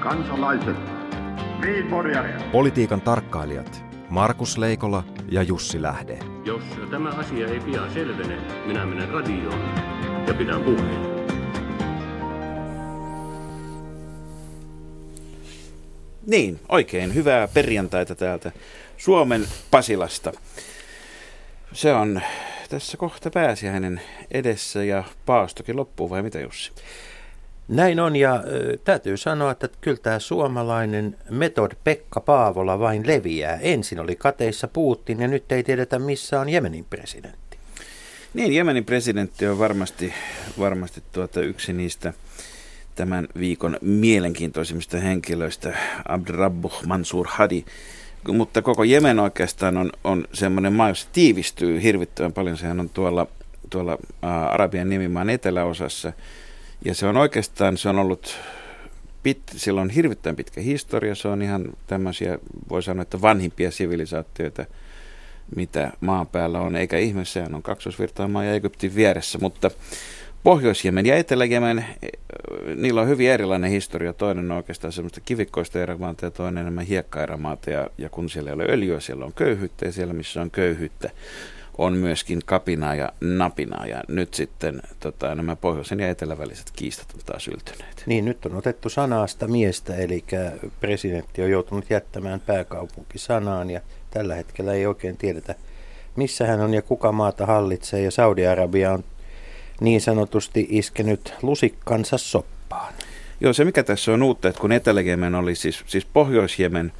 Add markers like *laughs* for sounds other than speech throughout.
kansalaiset, Politiikan tarkkailijat Markus Leikola ja Jussi Lähde. Jos tämä asia ei pian selvene, minä menen radioon ja pidän puheen. Niin, oikein hyvää perjantaita täältä Suomen Pasilasta. Se on tässä kohta pääsiäinen edessä ja paastokin loppuu, vai mitä Jussi? Näin on ja täytyy sanoa, että kyllä tämä suomalainen metod Pekka Paavola vain leviää. Ensin oli kateissa Putin ja nyt ei tiedetä missä on Jemenin presidentti. Niin, Jemenin presidentti on varmasti, varmasti tuota yksi niistä tämän viikon mielenkiintoisimmista henkilöistä, Abdrabbuh Mansur Hadi. Mutta koko Jemen oikeastaan on, on semmoinen maa, jossa tiivistyy hirvittävän paljon. Sehän on tuolla, tuolla ää, Arabian nimimaan eteläosassa. Ja se on oikeastaan, se on ollut, pit, sillä on hirvittävän pitkä historia. Se on ihan tämmöisiä, voi sanoa, että vanhimpia sivilisaatioita, mitä maan päällä on. Eikä ihme, sehän on kaksoisvirtaamaa ja Egyptin vieressä. Mutta Pohjois-Jemen ja Etelä-Jemen, niillä on hyvin erilainen historia. Toinen on oikeastaan semmoista kivikkoista erämaata ja toinen enemmän hiekkaerämaata. Ja, ja kun siellä ei ole öljyä, siellä on köyhyyttä ja siellä missä on köyhyyttä, on myöskin kapinaa ja napinaa. Ja nyt sitten tota, nämä pohjoisen ja etelän väliset kiistat on taas yltyneet. Niin, nyt on otettu sanasta miestä, eli presidentti on joutunut jättämään pääkaupunkisanaan ja tällä hetkellä ei oikein tiedetä, missä hän on ja kuka maata hallitsee. Ja Saudi-Arabia on niin sanotusti iskenyt lusikkansa soppaan. Joo, se mikä tässä on uutta, että kun Etelä-Jemen oli siis, siis Pohjois-Jemen,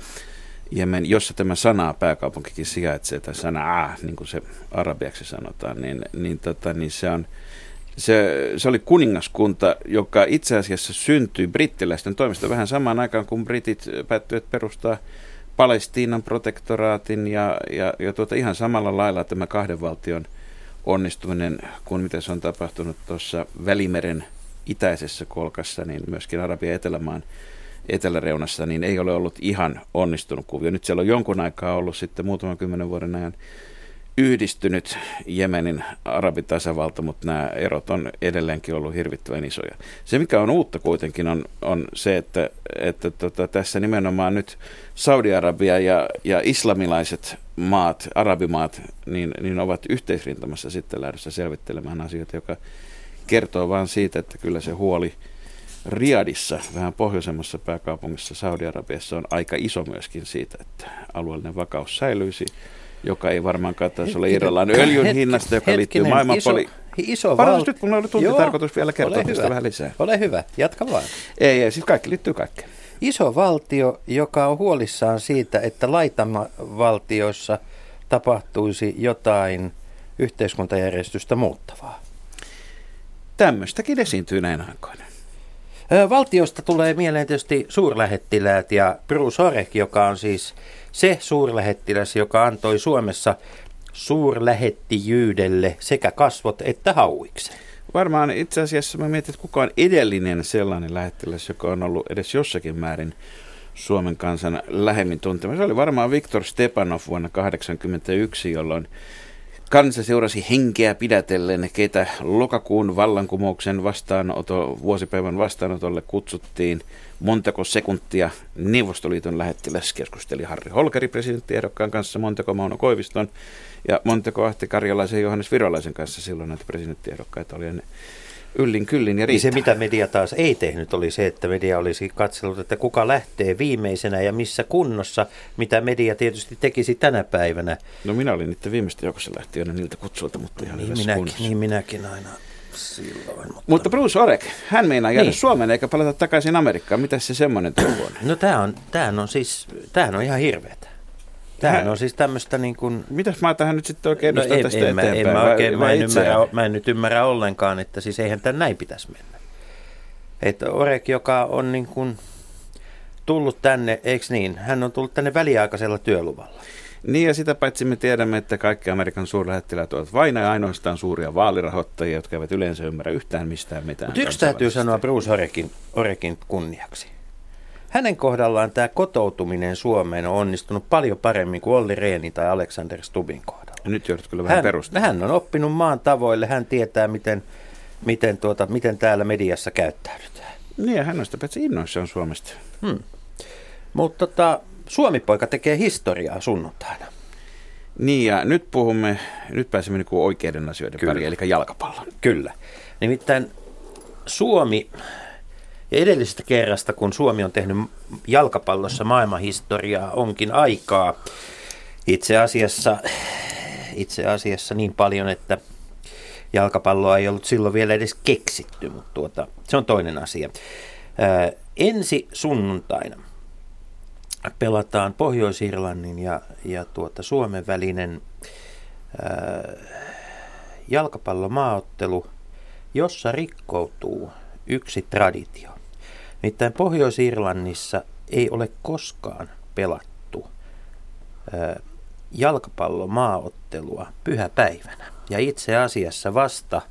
Jemen, jossa tämä sana pääkaupunkikin sijaitsee, tai sana ah, niin kuin se arabiaksi sanotaan, niin, niin, tota, niin se, on, se, se oli kuningaskunta, joka itse asiassa syntyi brittiläisten toimesta vähän samaan aikaan, kun britit päättyivät perustaa Palestiinan protektoraatin ja, ja, ja tuota, ihan samalla lailla tämä kahden valtion – onnistuminen kuin mitä se on tapahtunut tuossa Välimeren itäisessä kolkassa, niin myöskin Arabian etelämaan eteläreunassa, niin ei ole ollut ihan onnistunut kuvio. Nyt siellä on jonkun aikaa ollut sitten muutaman kymmenen vuoden ajan yhdistynyt Jemenin arabitasavalta, mutta nämä erot on edelleenkin ollut hirvittävän isoja. Se, mikä on uutta kuitenkin, on, on se, että, että tota, tässä nimenomaan nyt Saudi-Arabia ja, ja islamilaiset maat, arabimaat, niin, niin ovat yhteisrintamassa sitten lähdössä selvittelemään asioita, joka kertoo vain siitä, että kyllä se huoli Riadissa, vähän pohjoisemmassa pääkaupungissa Saudi-Arabiassa on aika iso myöskin siitä, että alueellinen vakaus säilyisi joka ei varmaankaan taisi olla irrallaan öljyn hetki, hinnasta, joka hetkinen, liittyy maailmanpoli... Iso, iso val... nyt, kun oli tunti Joo, tarkoitus vielä kertoa tästä vähän lisää. Ole hyvä, jatka vaan. Ei, ei, siis kaikki liittyy kaikkeen. Iso valtio, joka on huolissaan siitä, että laitamavaltioissa tapahtuisi jotain yhteiskuntajärjestystä muuttavaa. Tämmöistäkin esiintyy näin aikoina. Valtiosta tulee mieleen tietysti suurlähettiläät ja Bruce Orek, joka on siis se suurlähettiläs, joka antoi Suomessa suurlähettijyydelle sekä kasvot että hauiksen. Varmaan itse asiassa mä mietin, että kuka on edellinen sellainen lähettiläs, joka on ollut edes jossakin määrin Suomen kansan lähemmin tuntema. Se oli varmaan Viktor Stepanov vuonna 1981, jolloin Kansa seurasi henkeä pidätellen, keitä lokakuun vallankumouksen vastaanoto, vuosipäivän vastaanotolle kutsuttiin. Montako sekuntia Neuvostoliiton lähettiläs keskusteli Harri Holkeri presidenttiehdokkaan kanssa, Monteko Mauno Koiviston ja Monteko Ahti Karjalaisen ja Johannes Virolaisen kanssa silloin näitä presidenttiehdokkaita oli ennen yllin kyllin ja riittää. Niin se, mitä media taas ei tehnyt, oli se, että media olisi katsellut, että kuka lähtee viimeisenä ja missä kunnossa, mitä media tietysti tekisi tänä päivänä. No minä olin niiden viimeisten joukossa lähtiöinä niiltä kutsuilta, mutta ihan niin minäkin, kunnossa. Niin minäkin aina silloin. Mutta, mutta Bruce Orek, hän meinaa jäädä niin. Suomeen eikä palata takaisin Amerikkaan. Mitä se semmoinen on? No tämä on, tämähän on siis, tämähän on ihan hirveätä. Tämähän on siis tämmöistä niin kuin... Mitäs mä tähän nyt sitten oikein no, en, tästä en, eteenpäin? En, mä, oikein, mä, en ymmärrä, mä en nyt ymmärrä ollenkaan, että siis eihän tämä näin pitäisi mennä. Että Orek, joka on niin kuin tullut tänne, eikö niin? Hän on tullut tänne väliaikaisella työluvalla. Niin ja sitä paitsi me tiedämme, että kaikki Amerikan suurlähettiläät ovat vain ja ainoastaan suuria vaalirahoittajia, jotka eivät yleensä ymmärrä yhtään mistään mitään. Mutta yksi täytyy sanoa Bruce Orekin, Orekin kunniaksi. Hänen kohdallaan tämä kotoutuminen Suomeen on onnistunut paljon paremmin kuin Olli Rehnin tai Alexander Stubin kohdalla. Ja nyt joudut kyllä vähän hän, hän on oppinut maan tavoille, hän tietää miten, miten, tuota, miten täällä mediassa käyttäydytään. Niin ja hän on sitä paitsi innoissaan Suomesta. Hmm. Mutta tota, Suomi-poika tekee historiaa sunnuntaina. Niin ja nyt puhumme, nyt pääsemme niin oikeiden asioiden Kyllä. pariin, eli jalkapallon. Kyllä. Nimittäin Suomi, ja edellisestä kerrasta, kun Suomi on tehnyt jalkapallossa maailmanhistoriaa, onkin aikaa. Itse asiassa, itse asiassa niin paljon, että jalkapalloa ei ollut silloin vielä edes keksitty, mutta tuota, se on toinen asia. Ää, ensi sunnuntaina pelataan Pohjois-Irlannin ja, ja tuota Suomen välinen ää, jalkapallomaaottelu, jossa rikkoutuu yksi traditio. Nimittäin Pohjois-Irlannissa ei ole koskaan pelattu jalkapallomaaottelua pyhäpäivänä. Ja itse asiassa vasta,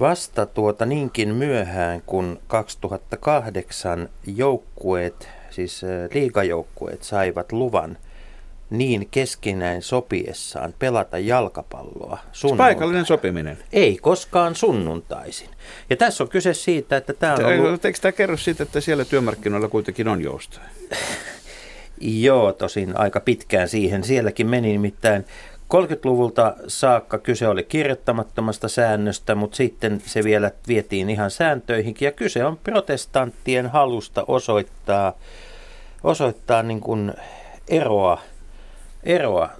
vasta tuota niinkin myöhään, kun 2008 joukkueet, siis liigajoukkueet saivat luvan niin keskinäin sopiessaan pelata jalkapalloa sunnuntai. Paikallinen sopiminen. Ei koskaan sunnuntaisin. Ja tässä on kyse siitä, että tämä on ollut... Eikö tämä kerro siitä, että siellä työmarkkinoilla kuitenkin on joustoja? *laughs* Joo, tosin aika pitkään siihen. Sielläkin meni nimittäin 30-luvulta saakka kyse oli kirjoittamattomasta säännöstä, mutta sitten se vielä vietiin ihan sääntöihinkin. Ja kyse on protestanttien halusta osoittaa, osoittaa niin kuin eroa, eroa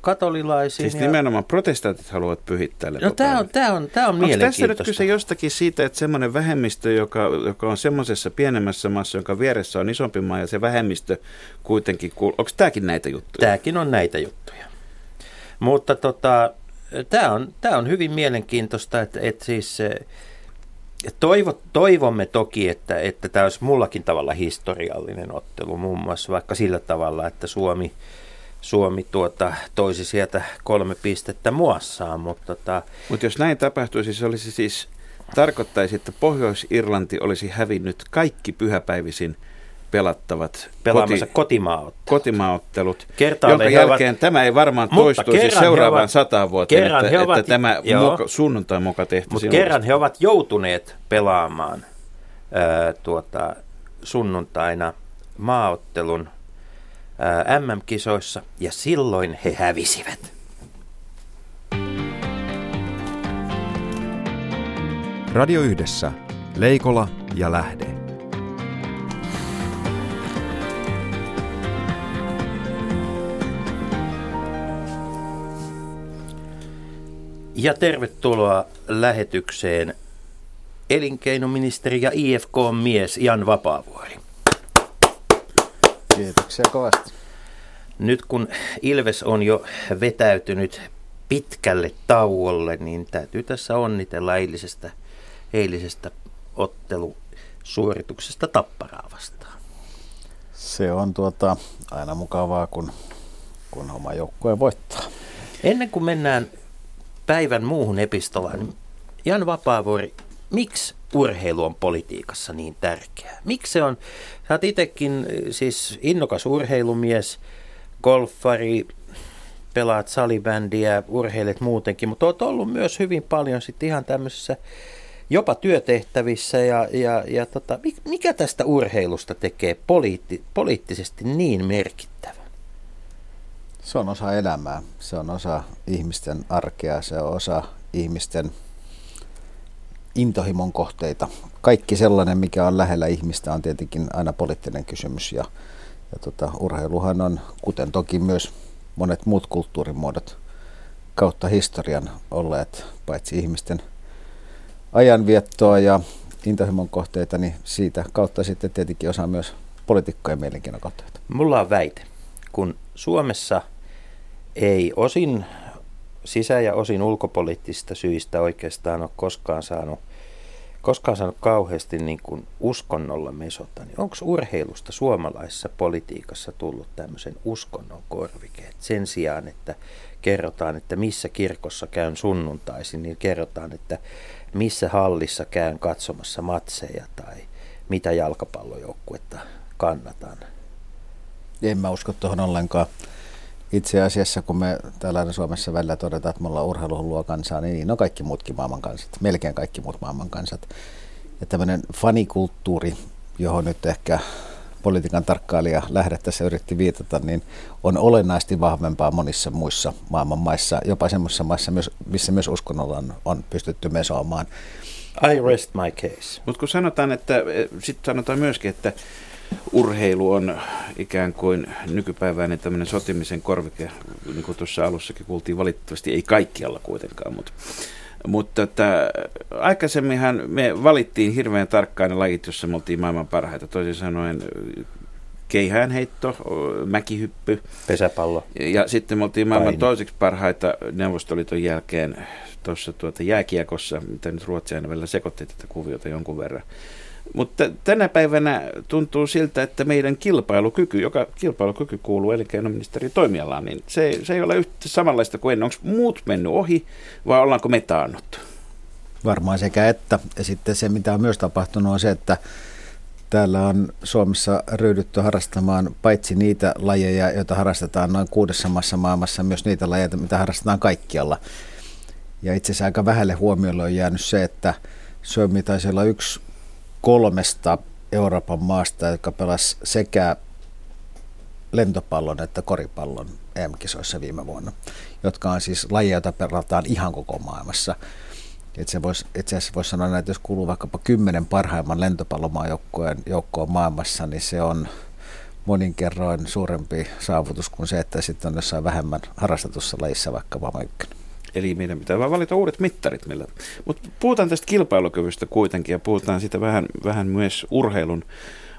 katolilaisiin. Siis nimenomaan protestantit haluavat pyhittää No tämä on, tämä on, tämä on Onko tässä nyt kyse jostakin siitä, että semmoinen vähemmistö, joka, joka on semmoisessa pienemmässä maassa, jonka vieressä on isompi maa ja se vähemmistö kuitenkin, kuul... onko tämäkin näitä juttuja? Tämäkin on näitä juttuja. Mutta tota, tämä on, tämä on hyvin mielenkiintoista, että, että siis eh, toivo, toivomme toki, että, että tämä olisi mullakin tavalla historiallinen ottelu, muun muassa vaikka sillä tavalla, että Suomi, Suomi tuota, toisi sieltä kolme pistettä muassaan, mutta tota, Mutta jos näin tapahtuisi, se olisi siis, tarkoittaisi, että Pohjois-Irlanti olisi hävinnyt kaikki pyhäpäivisin pelattavat koti, kotimaaottelut. kotimaaottelut, jonka jälkeen ovat- tämä ei varmaan Mutta toistuisi he seuraavaan ovat- sataan vuoteen, että, he ovat- että tämä joo. muka, sunnuntai muka Mutta tehtäisiin kerran he ovat joutuneet pelaamaan ää, tuota, sunnuntaina maaottelun ää, MM-kisoissa ja silloin he hävisivät. Radio Yhdessä. Leikola ja Lähde. Ja tervetuloa lähetykseen elinkeinoministeri ja IFK-mies Jan Vapaavuori. Kiitoksia kovasti. Nyt kun Ilves on jo vetäytynyt pitkälle tauolle, niin täytyy tässä onnitella eilisestä, eilisestä ottelusuorituksesta tapparaa vastaan. Se on tuota, aina mukavaa, kun, kun oma joukkue voittaa. Ennen kuin mennään päivän muuhun epistolaan, niin Jan Vapaavuori, miksi urheilu on politiikassa niin tärkeää? Miksi se on, sä oot itsekin eh, siis innokas urheilumies, golfari, pelaat salibändiä, urheilet muutenkin, mutta oot ollut myös hyvin paljon sitten ihan tämmöisissä jopa työtehtävissä ja, ja, ja tota, mik- mikä tästä urheilusta tekee poliitti, poliittisesti niin merkittävän? Se on osa elämää, se on osa ihmisten arkea, se on osa ihmisten intohimon kohteita. Kaikki sellainen, mikä on lähellä ihmistä, on tietenkin aina poliittinen kysymys. Ja, ja tota, urheiluhan on, kuten toki myös monet muut kulttuurimuodot, kautta historian olleet paitsi ihmisten ajanviettoa ja intohimon kohteita, niin siitä kautta sitten tietenkin osa myös poliitikkojen mielenkiinnon kohteita. Mulla on väite, kun Suomessa ei osin sisä- ja osin ulkopoliittisista syistä oikeastaan ole koskaan saanut, koskaan saanut kauheasti niin kuin uskonnolla mesota, niin onko urheilusta suomalaisessa politiikassa tullut tämmöisen uskonnon korvike? Et sen sijaan, että kerrotaan, että missä kirkossa käyn sunnuntaisin, niin kerrotaan, että missä hallissa käyn katsomassa matseja tai mitä jalkapallojoukkuetta kannatan. En mä usko tuohon ollenkaan. Itse asiassa, kun me täällä Suomessa välillä todetaan, että me ollaan urheiluhullua kansaa, niin niin on kaikki muutkin maailman kansat, melkein kaikki muut maailman kansat. että tämmöinen fanikulttuuri, johon nyt ehkä politiikan tarkkailija lähde tässä yritti viitata, niin on olennaisesti vahvempaa monissa muissa maailman maissa, jopa semmoisissa maissa, missä myös uskonnolla on, on pystytty mesoamaan. I rest my case. Mutta kun sanotaan, että sitten sanotaan myöskin, että urheilu on ikään kuin nykypäiväinen tämmöinen sotimisen korvike, niin kuin tuossa alussakin kuultiin valitettavasti, ei kaikkialla kuitenkaan, mutta mutta että aikaisemminhan me valittiin hirveän tarkkaan ne lajit, joissa me oltiin maailman parhaita. Toisin sanoen keihäänheitto, mäkihyppy. Pesäpallo. Ja sitten me oltiin maailman Paini. toiseksi parhaita Neuvostoliiton jälkeen tuossa tuota jääkiekossa, mitä nyt Ruotsi aina välillä sekoitti tätä kuviota jonkun verran. Mutta tänä päivänä tuntuu siltä, että meidän kilpailukyky, joka kilpailukyky kuuluu elinkeinoministeri toimialaan, niin se, se ei ole yhtä samanlaista kuin ennen. Onko muut mennyt ohi vai ollaanko me taannut? Varmaan sekä että. Ja sitten se, mitä on myös tapahtunut, on se, että täällä on Suomessa ryhdytty harrastamaan paitsi niitä lajeja, joita harrastetaan noin kuudessa maassa maailmassa, myös niitä lajeja, mitä harrastetaan kaikkialla. Ja itse asiassa aika vähälle huomiolle on jäänyt se, että Suomi taisi olla yksi kolmesta Euroopan maasta, joka pelasi sekä lentopallon että koripallon EM-kisoissa viime vuonna, jotka on siis lajeja, joita pelataan ihan koko maailmassa. Itse, vois, itse asiassa voisi sanoa, että jos kuuluu vaikkapa kymmenen parhaimman lentopallomaan joukkoon maailmassa, niin se on monin kerroin suurempi saavutus kuin se, että sitten on jossain vähemmän harrastetussa lajissa vaikka vaan ykkönen. Eli meidän pitää vaan valita uudet mittarit. Millä. Mutta puhutaan tästä kilpailukyvystä kuitenkin ja puhutaan siitä vähän, vähän myös urheilun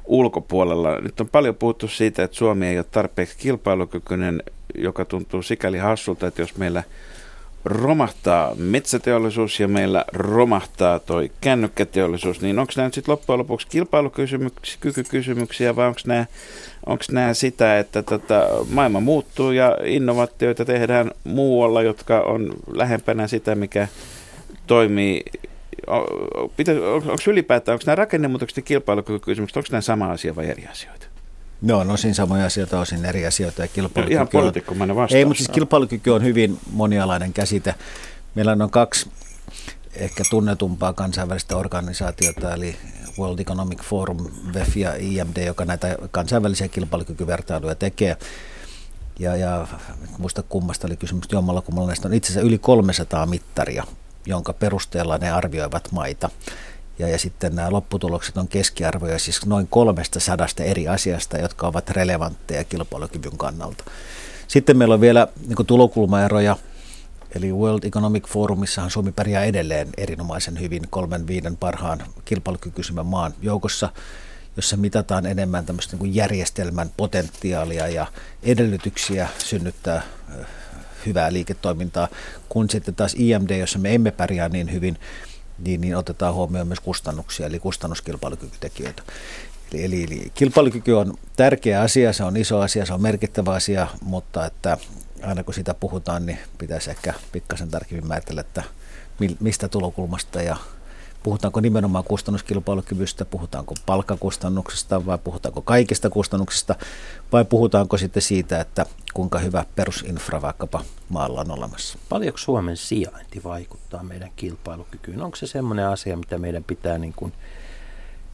ulkopuolella. Nyt on paljon puhuttu siitä, että Suomi ei ole tarpeeksi kilpailukykyinen, joka tuntuu sikäli hassulta, että jos meillä – romahtaa metsäteollisuus ja meillä romahtaa toi kännykkäteollisuus, niin onko nämä sitten loppujen lopuksi kilpailukykykysymyksiä vai onko nämä, onko nämä sitä, että tota, maailma muuttuu ja innovaatioita tehdään muualla, jotka on lähempänä sitä, mikä toimii onko ylipäätään, onko nämä rakennemuutokset ja kilpailukykykysymykset, onko nämä sama asia vai eri asioita? No, on osin samoja asioita, osin eri asioita. Ja kilpailukyky ihan poliitikkomainen vastaus. Ei, mutta siis kilpailukyky on hyvin monialainen käsite. Meillä on kaksi ehkä tunnetumpaa kansainvälistä organisaatiota, eli World Economic Forum, WEF ja IMD, joka näitä kansainvälisiä kilpailukykyvertailuja tekee. Ja, ja muista kummasta oli kysymys jommalla kummalla näistä on itse asiassa yli 300 mittaria, jonka perusteella ne arvioivat maita. Ja, ja sitten nämä lopputulokset on keskiarvoja siis noin kolmesta sadasta eri asiasta, jotka ovat relevantteja kilpailukyvyn kannalta. Sitten meillä on vielä niin tulokulmaeroja, eli World Economic Forumissahan Suomi pärjää edelleen erinomaisen hyvin kolmen viiden parhaan kilpailukykyisimmän maan joukossa, jossa mitataan enemmän tämmöistä niin järjestelmän potentiaalia ja edellytyksiä synnyttää hyvää liiketoimintaa, kun sitten taas IMD, jossa me emme pärjää niin hyvin, niin, niin otetaan huomioon myös kustannuksia, eli kustannuskilpailukykytekijöitä. Eli, eli, eli kilpailukyky on tärkeä asia, se on iso asia, se on merkittävä asia, mutta että aina kun sitä puhutaan, niin pitäisi ehkä pikkasen tarkemmin määritellä, että mistä tulokulmasta ja puhutaanko nimenomaan kustannuskilpailukyvystä, puhutaanko palkkakustannuksista vai puhutaanko kaikista kustannuksista vai puhutaanko sitten siitä, että kuinka hyvä perusinfra vaikkapa maalla on olemassa. Paljonko Suomen sijainti vaikuttaa meidän kilpailukykyyn? Onko se semmoinen asia, mitä meidän pitää niin kuin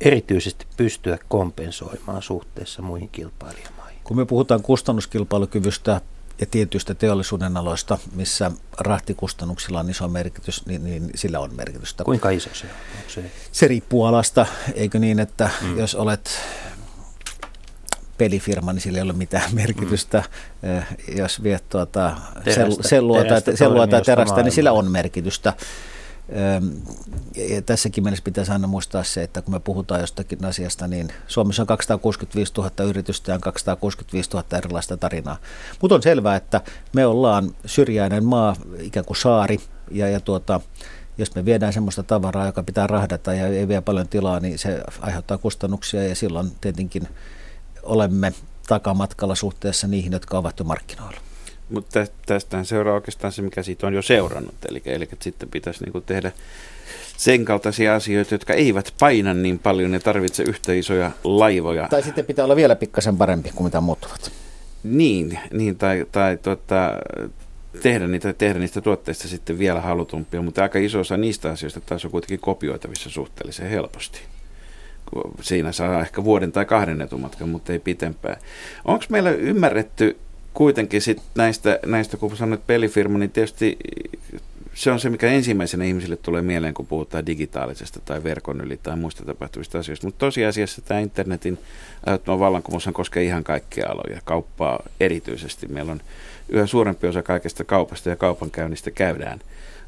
erityisesti pystyä kompensoimaan suhteessa muihin kilpailijamaihin? Kun me puhutaan kustannuskilpailukyvystä, ja tietyistä teollisuuden aloista, missä rahtikustannuksilla on iso merkitys, niin, niin sillä on merkitystä. Kuinka iso se on? Onko se... se riippuu alasta, eikö niin, että mm. jos olet pelifirma, niin sillä ei ole mitään *laughs* merkitystä. Mm. Jos viet tuota terästä, sellua, terästä, tai, sellua tai terästä, niin sillä on merkitystä. Ja tässäkin mielessä pitäisi aina muistaa se, että kun me puhutaan jostakin asiasta, niin Suomessa on 265 000 yritystä ja 265 000 erilaista tarinaa. Mutta on selvää, että me ollaan syrjäinen maa, ikään kuin saari, ja, ja tuota, jos me viedään sellaista tavaraa, joka pitää rahdata ja ei vie paljon tilaa, niin se aiheuttaa kustannuksia ja silloin tietenkin olemme takamatkalla suhteessa niihin, jotka ovat jo markkinoilla. Mutta tästähän seuraa oikeastaan se, mikä siitä on jo seurannut. Eli, eli että sitten pitäisi niin tehdä sen kaltaisia asioita, jotka eivät paina niin paljon ja tarvitse yhtä isoja laivoja. Tai sitten pitää olla vielä pikkasen parempi kuin mitä muut ovat. Niin, niin tai, tai tota, tehdä niitä, tehdä niistä tuotteista sitten vielä halutumpia, mutta aika iso osa niistä asioista taas on kuitenkin kopioitavissa suhteellisen helposti. Siinä saa ehkä vuoden tai kahden etumatkan, mutta ei pitempään. Onko meillä ymmärretty kuitenkin sit näistä, näistä, kun sanoit pelifirma, niin tietysti se on se, mikä ensimmäisenä ihmisille tulee mieleen, kun puhutaan digitaalisesta tai verkon yli tai muista tapahtuvista asioista. Mutta tosiasiassa tämä internetin aiheuttama vallankumous koskee ihan kaikkia aloja, kauppaa erityisesti. Meillä on yhä suurempi osa kaikesta kaupasta ja kaupankäynnistä käydään.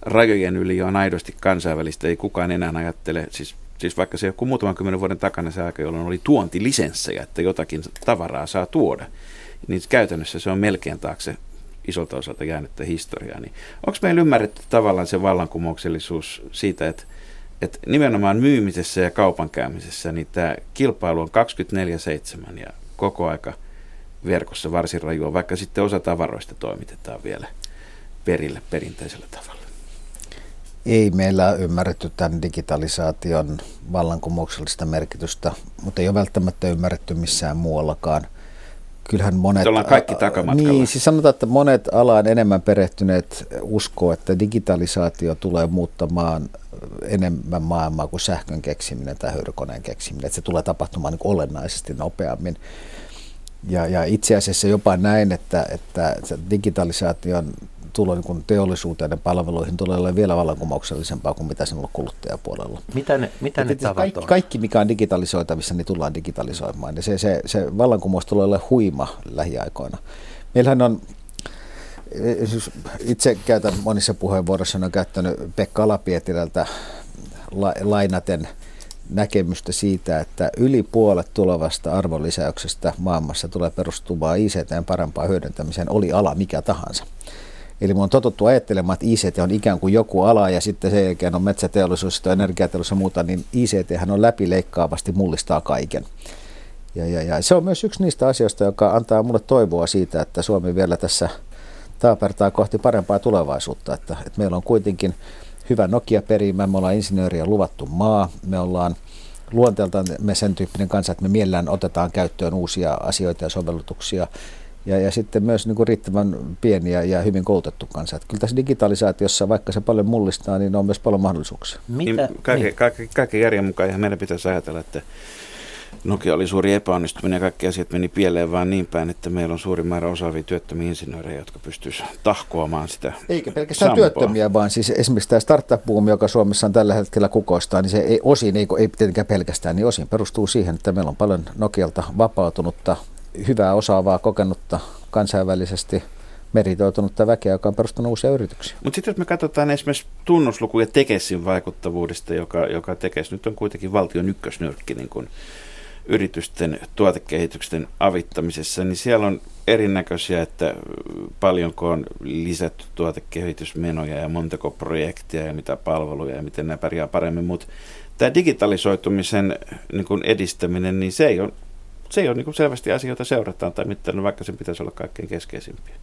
Rajojen yli on aidosti kansainvälistä, ei kukaan enää ajattele, siis, siis vaikka se joku muutaman kymmenen vuoden takana se aika, jolloin oli tuontilisenssejä, että jotakin tavaraa saa tuoda, niin käytännössä se on melkein taakse isolta osalta jäänyttä historiaa. Niin onko meillä ymmärretty tavallaan se vallankumouksellisuus siitä, että, että nimenomaan myymisessä ja kaupankäymisessä niin tämä kilpailu on 24-7 ja koko aika verkossa varsin rajua, vaikka sitten osa tavaroista toimitetaan vielä perille perinteisellä tavalla. Ei meillä ole ymmärretty tämän digitalisaation vallankumouksellista merkitystä, mutta ei ole välttämättä ymmärretty missään muuallakaan – kyllähän monet... ollaan kaikki takamatkalla. Niin, siis sanotaan, että monet alaan enemmän perehtyneet uskoo, että digitalisaatio tulee muuttamaan enemmän maailmaa kuin sähkön keksiminen tai höyrykoneen keksiminen. Että se tulee tapahtumaan niin olennaisesti nopeammin. Ja, ja itse asiassa jopa näin, että, että digitalisaation tulo niin teollisuuteen ja palveluihin tulee olemaan vielä vallankumouksellisempaa kuin mitä se on kuluttajapuolella. Mitä ne, mitä ne tavat kaikki, on? Kaikki, mikä on digitalisoitavissa, niin tullaan digitalisoimaan. Ja se, se, se vallankumous tulee olemaan huima lähiaikoina. Meillähän on, siis itse käytän monissa puheenvuoroissa, on käyttänyt Pekka Alapietilältä la, lainaten näkemystä siitä, että yli puolet tulevasta arvonlisäyksestä maailmassa tulee perustumaan ICTn parempaan hyödyntämiseen, oli ala mikä tahansa. Eli on totuttu ajattelemaan, että ICT on ikään kuin joku ala ja sitten sen jälkeen on metsäteollisuus, sitten energiateollisuus ja muuta, niin ICT on läpileikkaavasti mullistaa kaiken. Ja, ja, ja se on myös yksi niistä asioista, joka antaa mulle toivoa siitä, että Suomi vielä tässä taapertaa kohti parempaa tulevaisuutta. Että, että meillä on kuitenkin hyvä Nokia-perimä, me ollaan insinööriä luvattu maa, me ollaan luonteeltaan me sen tyyppinen kansa, että me mielellään otetaan käyttöön uusia asioita ja sovellutuksia ja, ja sitten myös niin kuin riittävän pieniä ja hyvin koulutettu kansa. Että kyllä tässä digitalisaatiossa, vaikka se paljon mullistaa, niin on myös paljon mahdollisuuksia. Mitä? Niin, kaiken, niin. kaiken, kaiken järjen mukaan ihan meidän pitäisi ajatella, että Nokia oli suuri epäonnistuminen ja kaikki asiat meni pieleen vaan niin päin, että meillä on suuri määrä osaavia työttömiä insinöörejä, jotka pystyisivät tahkoamaan sitä Eikä pelkästään sampoa. työttömiä, vaan siis esimerkiksi tämä startup-buumi, joka Suomessa on tällä hetkellä kukoistaa, niin se ei, osin, ei, ei tietenkään pelkästään, niin osin perustuu siihen, että meillä on paljon Nokialta vapautunutta hyvää, osaavaa, kokenutta, kansainvälisesti meritoitunutta väkeä, joka on perustanut uusia yrityksiä. Mutta sitten jos me katsotaan esimerkiksi tunnuslukuja Tekesin vaikuttavuudesta, joka, joka Tekes nyt on kuitenkin valtion ykkösnyrkki niin kun yritysten tuotekehityksen avittamisessa, niin siellä on erinäköisiä, että paljonko on lisätty tuotekehitysmenoja ja montako projektia ja mitä palveluja ja miten ne pärjää paremmin, mutta tämä digitalisoitumisen niin kun edistäminen, niin se ei ole se ei ole niin selvästi asia, jota seurataan tai mitään, vaikka sen pitäisi olla kaikkein keskeisimpiä.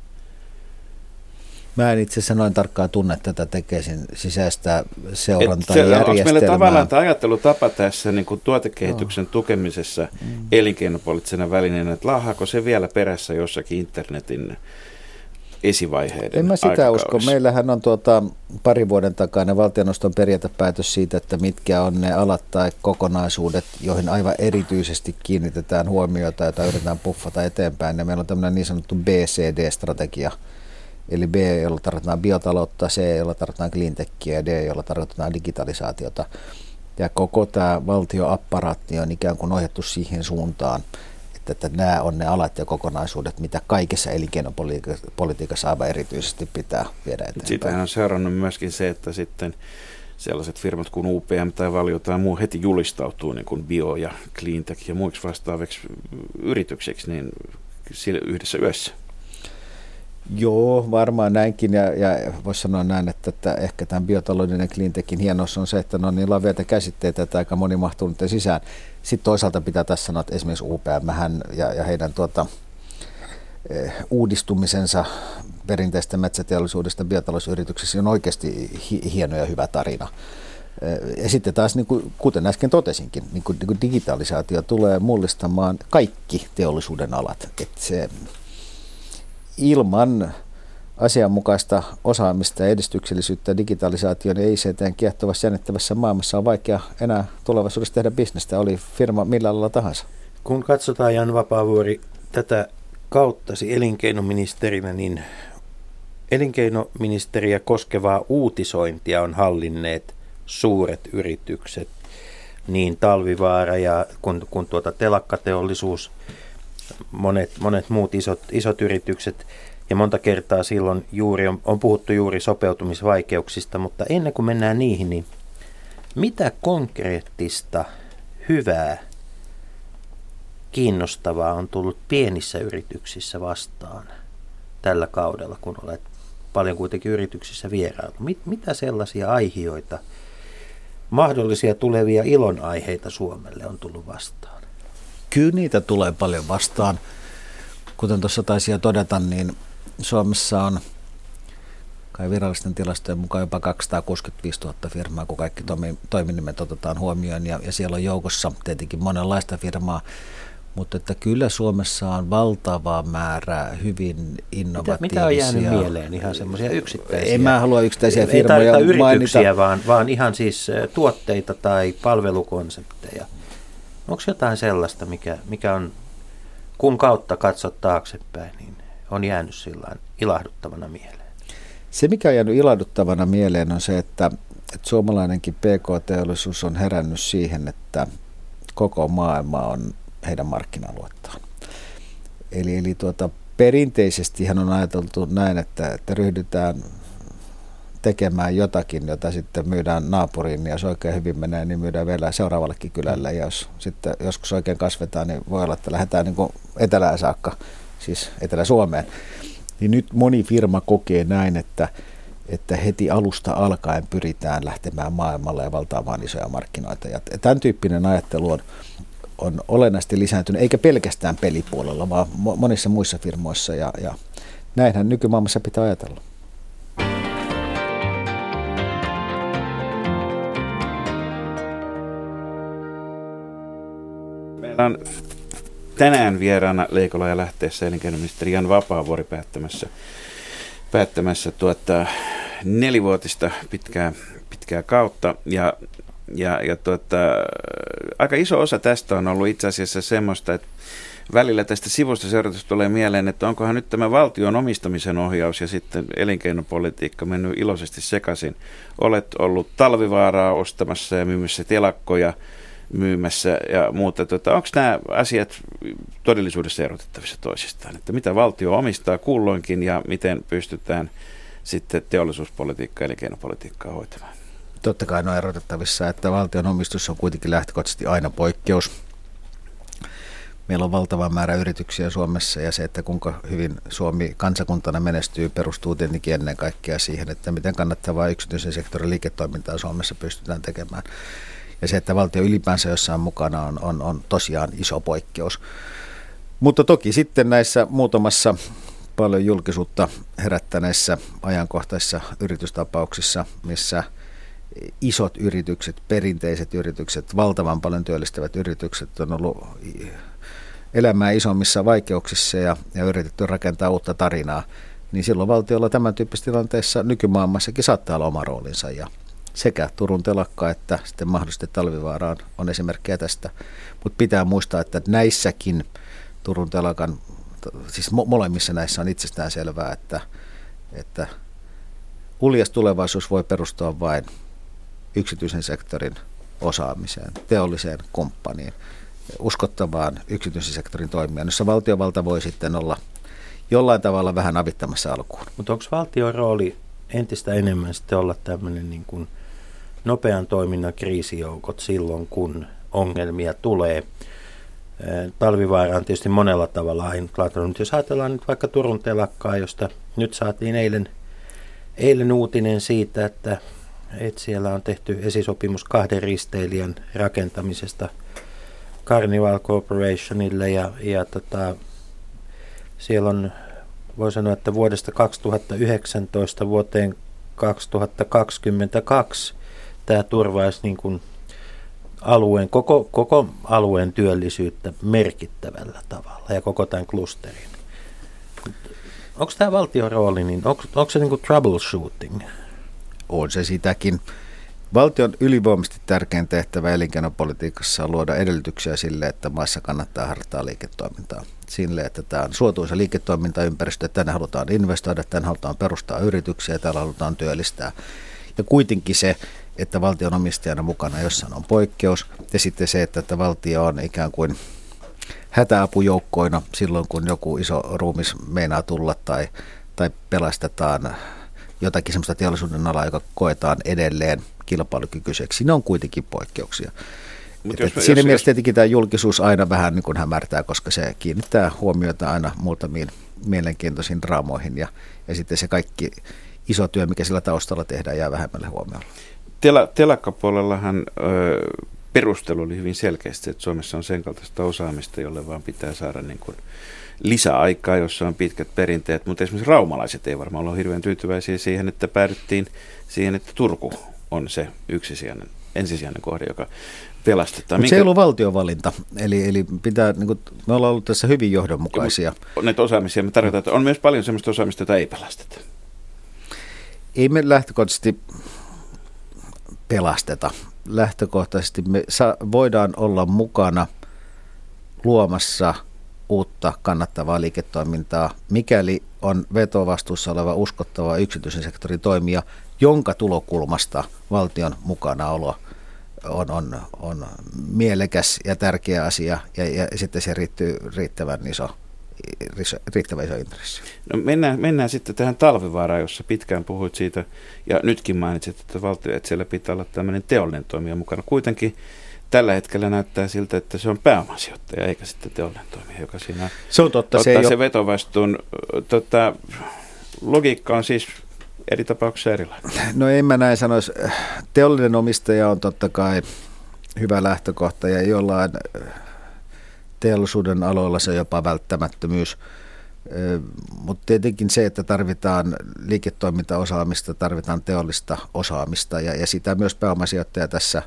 Mä en itse asiassa noin tarkkaan tunne tätä tekesin sisäistä seurantajärjestelmää. Onko meillä tavallaan tämä ajattelutapa tässä niin kuin tuotekehityksen no. tukemisessa mm. elinkeinopoliittisena välineenä, että laahaako se vielä perässä jossakin internetin esivaiheiden En mä sitä usko. Meillähän on tuota, pari vuoden takana valtioneuvoston periaatepäätös siitä, että mitkä on ne alat tai kokonaisuudet, joihin aivan erityisesti kiinnitetään huomiota, joita yritetään puffata eteenpäin. Ja meillä on tämmöinen niin sanottu BCD-strategia, eli B, jolla tarkoitetaan biotaloutta, C, jolla tarkoitetaan cleantechia ja D, jolla tarkoitetaan digitalisaatiota. Ja koko tämä valtioapparaatti on ikään kuin ohjattu siihen suuntaan, että, että nämä on ne alat ja kokonaisuudet, mitä kaikessa elinkeinopolitiikassa aivan erityisesti pitää viedä eteenpäin. Siitähän on seurannut myöskin se, että sitten sellaiset firmat kuin UPM tai Valio tai muu heti julistautuu niin kuin bio- ja cleantech ja muiksi vastaaviksi yrityksiksi niin yhdessä yössä. Joo, varmaan näinkin ja, ja voisi sanoa näin, että, että ehkä tämän biotalouden ja cleantechin hienous on se, että ne on niin laveita käsitteitä, että aika moni mahtuu nyt sisään. Sitten toisaalta pitää tässä sanoa, että esimerkiksi UPM ja, ja heidän tuota, eh, uudistumisensa perinteistä metsäteollisuudesta biotalousyrityksissä on oikeasti hi- hieno ja hyvä tarina. Eh, ja sitten taas, niin kuin, kuten äsken totesinkin, niin kuin, niin kuin digitalisaatio tulee mullistamaan kaikki teollisuuden alat. Että se, ilman asianmukaista osaamista ja edistyksellisyyttä digitalisaation ja ICTn kiehtovassa jännittävässä maailmassa on vaikea enää tulevaisuudessa tehdä bisnestä, oli firma millä alalla tahansa. Kun katsotaan Jan Vapaavuori tätä kauttasi elinkeinoministerinä, niin elinkeinoministeriä koskevaa uutisointia on hallinneet suuret yritykset, niin Talvivaara ja kun, kun tuota telakkateollisuus, monet, monet muut isot, isot yritykset. Ja monta kertaa silloin juuri on, on puhuttu juuri sopeutumisvaikeuksista, mutta ennen kuin mennään niihin, niin mitä konkreettista, hyvää, kiinnostavaa on tullut pienissä yrityksissä vastaan tällä kaudella, kun olet paljon kuitenkin yrityksissä vierailu. Mit, mitä sellaisia aihioita, mahdollisia tulevia ilonaiheita Suomelle on tullut vastaan? Kyllä niitä tulee paljon vastaan. Kuten tuossa taisi todeta, niin Suomessa on kai virallisten tilastojen mukaan jopa 265 000 firmaa, kun kaikki toiminimet otetaan huomioon. Ja, ja siellä on joukossa tietenkin monenlaista firmaa. Mutta että kyllä Suomessa on valtava määrä hyvin innovatiivisia... Mitä, mitä on jäänyt mieleen? Ihan semmoisia yksittäisiä... En mä halua yksittäisiä firmoja ei yrityksiä, mainita. vaan, vaan ihan siis tuotteita tai palvelukonsepteja. Onko jotain sellaista, mikä, mikä on, kun kautta katsot taaksepäin, niin on jäänyt sillä ilahduttavana mieleen? Se, mikä on jäänyt ilahduttavana mieleen, on se, että, että suomalainenkin PK-teollisuus on herännyt siihen, että koko maailma on heidän markkinaluettaan. Eli, eli tuota, perinteisesti on ajateltu näin, että, että ryhdytään tekemään jotakin, jota sitten myydään naapuriin, ja jos oikein hyvin menee, niin myydään vielä seuraavallekin kylälle. Ja jos sitten joskus oikein kasvetaan, niin voi olla, että lähdetään niin etelään saakka, siis Etelä-Suomeen. Niin nyt moni firma kokee näin, että, että heti alusta alkaen pyritään lähtemään maailmalle ja valtaamaan isoja markkinoita. Ja tämän tyyppinen ajattelu on, on olennaisesti lisääntynyt, eikä pelkästään pelipuolella, vaan monissa muissa firmoissa. Ja, ja näinhän nykymaailmassa pitää ajatella. On tänään vieraana Leikola ja lähteessä elinkeinoministeri Jan Vapaavuori päättämässä, päättämässä tuota, nelivuotista pitkää, pitkää kautta. Ja, ja, ja tuota, aika iso osa tästä on ollut itse asiassa semmoista, että välillä tästä sivusta seuratusta tulee mieleen, että onkohan nyt tämä valtion omistamisen ohjaus ja sitten elinkeinopolitiikka mennyt iloisesti sekaisin. Olet ollut talvivaaraa ostamassa ja myymässä telakkoja – myymässä ja muuta. Tuota, Onko nämä asiat todellisuudessa erotettavissa toisistaan? Että mitä valtio omistaa kulloinkin ja miten pystytään sitten teollisuuspolitiikkaa ja elinkeinopolitiikkaa hoitamaan? Totta kai ne on erotettavissa, että valtion omistus on kuitenkin lähtökohtaisesti aina poikkeus. Meillä on valtava määrä yrityksiä Suomessa ja se, että kuinka hyvin Suomi kansakuntana menestyy, perustuu tietenkin ennen kaikkea siihen, että miten kannattavaa yksityisen sektorin liiketoimintaa Suomessa pystytään tekemään. Ja se, että valtio ylipäänsä jossain mukana on, on, on tosiaan iso poikkeus. Mutta toki sitten näissä muutamassa paljon julkisuutta herättäneessä ajankohtaisissa yritystapauksissa, missä isot yritykset, perinteiset yritykset, valtavan paljon työllistävät yritykset on ollut elämää isommissa vaikeuksissa ja, ja yritetty rakentaa uutta tarinaa, niin silloin valtiolla tämän tyyppisessä tilanteessa nykymaailmassakin saattaa olla oma roolinsa. Ja sekä Turun telakka että sitten mahdollisesti Talvivaaraan on esimerkkejä tästä. Mutta pitää muistaa, että näissäkin Turun telakan, siis molemmissa näissä on itsestään selvää, että, että uljas tulevaisuus voi perustua vain yksityisen sektorin osaamiseen, teolliseen kumppaniin, uskottavaan yksityisen sektorin toimijaan, jossa valtiovalta voi sitten olla jollain tavalla vähän avittamassa alkuun. Mutta onko valtion rooli entistä enemmän sitten olla tämmöinen niin kuin – nopean toiminnan kriisijoukot silloin, kun ongelmia tulee. Talvivaara on tietysti monella tavalla ainutlaatuinen. Jos ajatellaan nyt vaikka Turun telakkaa, josta nyt saatiin eilen, eilen uutinen siitä, että, että siellä on tehty esisopimus kahden risteilijän rakentamisesta Carnival Corporationille ja, ja tota, siellä on, voi sanoa, että vuodesta 2019 vuoteen 2022 tämä turvaisi niin kuin alueen, koko, koko alueen työllisyyttä merkittävällä tavalla ja koko tämän klusterin. Onko tämä valtion rooli, niin onko, onko se niin kuin troubleshooting? On se sitäkin. Valtion ylivoimaisesti tärkein tehtävä elinkeinopolitiikassa on luoda edellytyksiä sille, että maassa kannattaa harjoittaa liiketoimintaa. Sille, että tämä on suotuisa liiketoimintaympäristö, tänne halutaan investoida, tänne halutaan perustaa yrityksiä, täällä halutaan työllistää. Ja kuitenkin se, että valtion omistajana mukana jossain on poikkeus, ja sitten se, että, että valtio on ikään kuin hätäapujoukkoina silloin, kun joku iso ruumis meinaa tulla tai, tai pelastetaan jotakin sellaista teollisuuden alaa, joka koetaan edelleen kilpailukykyiseksi. Ne on kuitenkin poikkeuksia. Mut jos, siinä jos, mielessä tietenkin tämä julkisuus aina vähän niin kuin hämärtää, koska se kiinnittää huomiota aina muutamiin mielenkiintoisiin draamoihin ja, ja sitten se kaikki iso työ, mikä sillä taustalla tehdään, jää vähemmälle huomioon. Tela, telakkapuolellahan ö, perustelu oli hyvin selkeästi, että Suomessa on sen kaltaista osaamista, jolle vaan pitää saada niin kuin lisäaikaa, jossa on pitkät perinteet, mutta esimerkiksi raumalaiset ei varmaan ole hirveän tyytyväisiä siihen, että päädyttiin siihen, että Turku on se yksisijainen, ensisijainen kohde, joka pelastetaan. Mutta se ei ollut valtiovalinta, eli, eli pitää, niin kuin, me ollaan ollut tässä hyvin johdonmukaisia. Ja, näitä osaamisia, me tarkoitan, että on myös paljon sellaista osaamista, jota ei pelasteta. Ei me lähtökohtaisesti pelasteta. Lähtökohtaisesti me voidaan olla mukana luomassa uutta kannattavaa liiketoimintaa, mikäli on vetovastuussa oleva uskottava yksityisen sektorin toimija, jonka tulokulmasta valtion mukanaolo on, on, on mielekäs ja tärkeä asia ja, ja sitten se riittyy riittävän iso riittävän iso intressi. No mennään, mennään sitten tähän talvivaaraan, jossa pitkään puhuit siitä, ja nytkin mainitsit, että, valtio, että siellä pitää olla tämmöinen teollinen toimija mukana. Kuitenkin tällä hetkellä näyttää siltä, että se on pääomasijoittaja, eikä sitten teollinen toimija, joka siinä se on totta, ottaa se, se vetovastuun. Tota, logiikka on siis eri tapauksissa erilainen. No en mä näin sanoisi. Teollinen omistaja on totta kai hyvä lähtökohta ja jollain teollisuuden aloilla se on jopa välttämättömyys. Mutta tietenkin se, että tarvitaan liiketoimintaosaamista, tarvitaan teollista osaamista ja, ja sitä myös pääomasijoittaja tässä,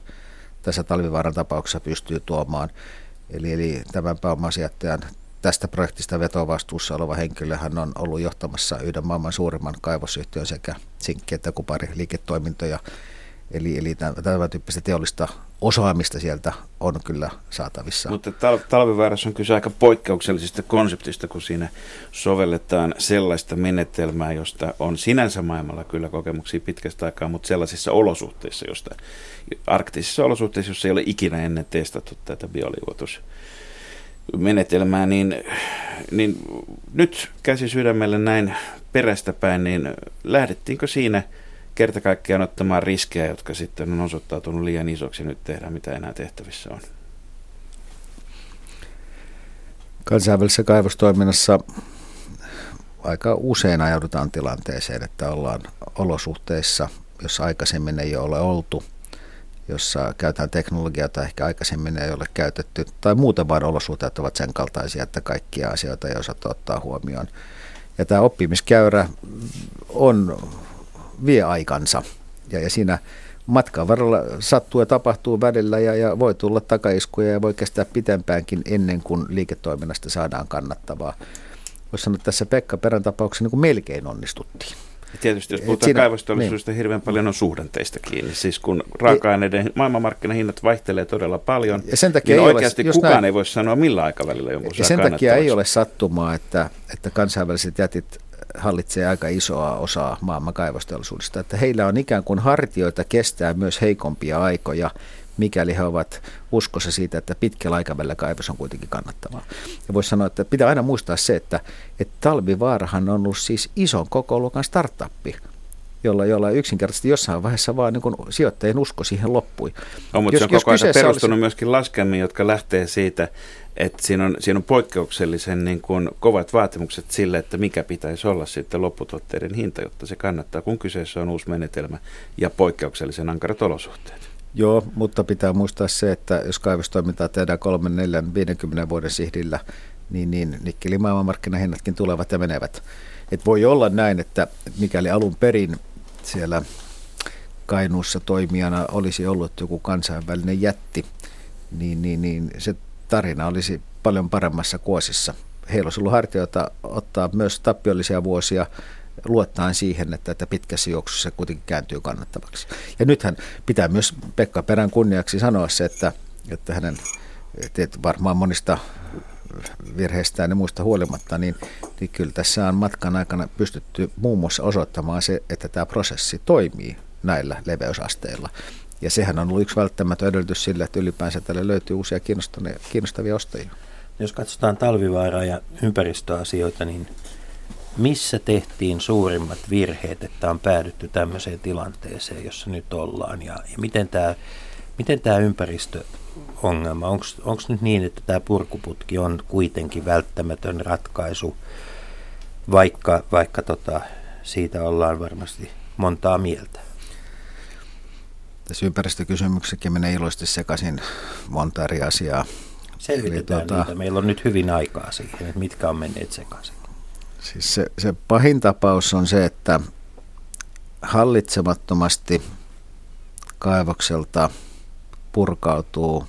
tässä talvivaaran tapauksessa pystyy tuomaan. Eli, eli tämän pääomasijoittajan tästä projektista vetovastuussa oleva henkilö hän on ollut johtamassa yhden maailman suurimman kaivosyhtiön sekä sinkki- että kupariliiketoimintoja. Eli, eli tämä tyyppistä teollista osaamista sieltä on kyllä saatavissa. Mutta tal- talviväärässä on kyse aika poikkeuksellisesta konseptista, kun siinä sovelletaan sellaista menetelmää, josta on sinänsä maailmalla kyllä kokemuksia pitkästä aikaa, mutta sellaisissa olosuhteissa, josta arktisissa olosuhteissa, jossa ei ole ikinä ennen testattu tätä bioliuotus menetelmää, niin, niin nyt käsi sydämelle näin perästä päin, niin lähdettiinkö siinä kerta kaikkiaan ottamaan riskejä, jotka sitten on osoittautunut liian isoksi nyt tehdä, mitä enää tehtävissä on? Kansainvälisessä kaivostoiminnassa aika usein ajaudutaan tilanteeseen, että ollaan olosuhteissa, jossa aikaisemmin ei ole oltu – jossa käytetään teknologiaa, jota ehkä aikaisemmin ei ole käytetty, tai muuten vain olosuhteet ovat sen kaltaisia, että kaikkia asioita ei osata ottaa huomioon. Ja tämä oppimiskäyrä on, vie aikansa, ja, ja siinä matkan varrella sattuu ja tapahtuu välillä ja, ja voi tulla takaiskuja ja voi kestää pitempäänkin ennen kuin liiketoiminnasta saadaan kannattavaa. Voisi sanoa, että tässä Pekka Perän tapauksessa niin kuin melkein onnistuttiin. Ja tietysti jos puhutaan siinä, kaivosteollisuudesta, niin. hirveän paljon on suhdanteista kiinni. Siis kun raaka-aineiden maailmanmarkkinahinnat vaihtelee todella paljon, ja sen takia niin ei oikeasti ole, kukaan näin, ei voi sanoa millä aikavälillä jonkun ja sen takia ei ole sattumaa, että, että kansainväliset jätit hallitsee aika isoa osaa maailman kaivosteollisuudesta. Että heillä on ikään kuin hartioita kestää myös heikompia aikoja mikäli he ovat uskossa siitä, että pitkällä aikavälillä kaivos on kuitenkin kannattavaa. Ja voisi sanoa, että pitää aina muistaa se, että, että Talvivaarahan on ollut siis ison koko luokan startuppi, jolla, jolla yksinkertaisesti jossain vaiheessa vaan niin sijoittajien usko siihen loppui. No, mutta jos, se on koko ajan perustunut olisi... myöskin laskelmiin, jotka lähtee siitä, että siinä on, siinä on poikkeuksellisen niin kuin kovat vaatimukset sille, että mikä pitäisi olla sitten lopputuotteiden hinta, jotta se kannattaa, kun kyseessä on uusi menetelmä ja poikkeuksellisen ankarat olosuhteet. Joo, mutta pitää muistaa se, että jos kaivostoimintaa tehdään 3, 4, 50 vuoden sihdillä, niin, niin nikkelin maailmanmarkkinahinnatkin tulevat ja menevät. Et voi olla näin, että mikäli alun perin siellä Kainuussa toimijana olisi ollut joku kansainvälinen jätti, niin, niin, niin se tarina olisi paljon paremmassa kuosissa. heilosuluhartioita ottaa myös tappiollisia vuosia luottaen siihen, että, että pitkässä juoksussa se kuitenkin kääntyy kannattavaksi. Ja nythän pitää myös Pekka Perän kunniaksi sanoa se, että, että hänen varmaan monista virheistään ja muista huolimatta, niin, niin kyllä tässä on matkan aikana pystytty muun muassa osoittamaan se, että tämä prosessi toimii näillä leveysasteilla. Ja sehän on ollut yksi välttämätön edellytys sille, että ylipäänsä tälle löytyy uusia kiinnostavia ostajia. Jos katsotaan talvivaaraa ja ympäristöasioita, niin missä tehtiin suurimmat virheet, että on päädytty tämmöiseen tilanteeseen, jossa nyt ollaan? Ja, ja miten tämä miten tämä ympäristöongelma, onko nyt niin, että tämä purkuputki on kuitenkin välttämätön ratkaisu, vaikka, vaikka tota, siitä ollaan varmasti montaa mieltä? Tässä ympäristökysymyksessäkin menee iloisesti sekaisin monta eri asiaa. Selvitetään Eli, tuota, niitä. Meillä on nyt hyvin aikaa siihen, että mitkä on menneet sekaisin. Siis se, se pahin tapaus on se, että hallitsemattomasti kaivokselta purkautuu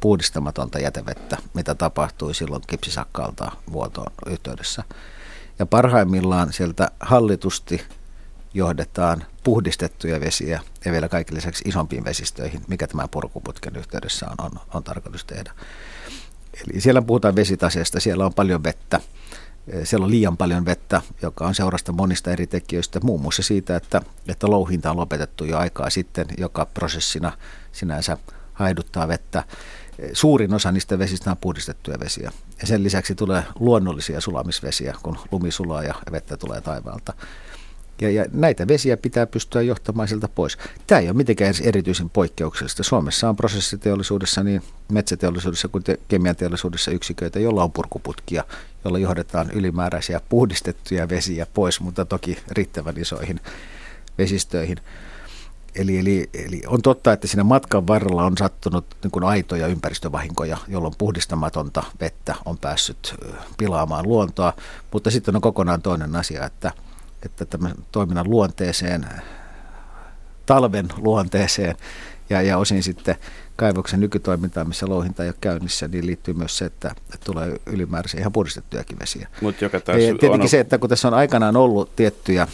puhdistamatonta jätevettä, mitä tapahtui silloin kipsisakkaalta vuotoon yhteydessä. Ja parhaimmillaan sieltä hallitusti johdetaan puhdistettuja vesiä ja vielä kaikille lisäksi isompiin vesistöihin, mikä tämän purkuputken yhteydessä on, on, on tarkoitus tehdä. Eli siellä puhutaan vesitaseesta, siellä on paljon vettä, siellä on liian paljon vettä, joka on seurasta monista eri tekijöistä, muun muassa siitä, että, että louhinta on lopetettu jo aikaa sitten, joka prosessina sinänsä haiduttaa vettä. Suurin osa niistä vesistä on puhdistettuja vesiä. Ja sen lisäksi tulee luonnollisia sulamisvesiä, kun lumi sulaa ja vettä tulee taivaalta. Ja, ja näitä vesiä pitää pystyä johtamaan sieltä pois. Tämä ei ole mitenkään erityisen poikkeuksellista. Suomessa on prosessiteollisuudessa, niin metsäteollisuudessa kuin te- kemianteollisuudessa yksiköitä, joilla on purkuputkia, jolla johdetaan ylimääräisiä puhdistettuja vesiä pois, mutta toki riittävän isoihin vesistöihin. Eli, eli, eli on totta, että siinä matkan varrella on sattunut niin kuin aitoja ympäristövahinkoja, jolloin puhdistamatonta vettä on päässyt pilaamaan luontoa, mutta sitten on kokonaan toinen asia, että – että tämän toiminnan luonteeseen, talven luonteeseen ja, ja osin sitten kaivoksen nykytoimintaan, missä louhinta ei ole käynnissä, niin liittyy myös se, että, että tulee ylimääräisiä ihan puhdistettuja vesiä. Mut joka taas ja tietenkin on... se, että kun tässä on aikanaan ollut tiettyjä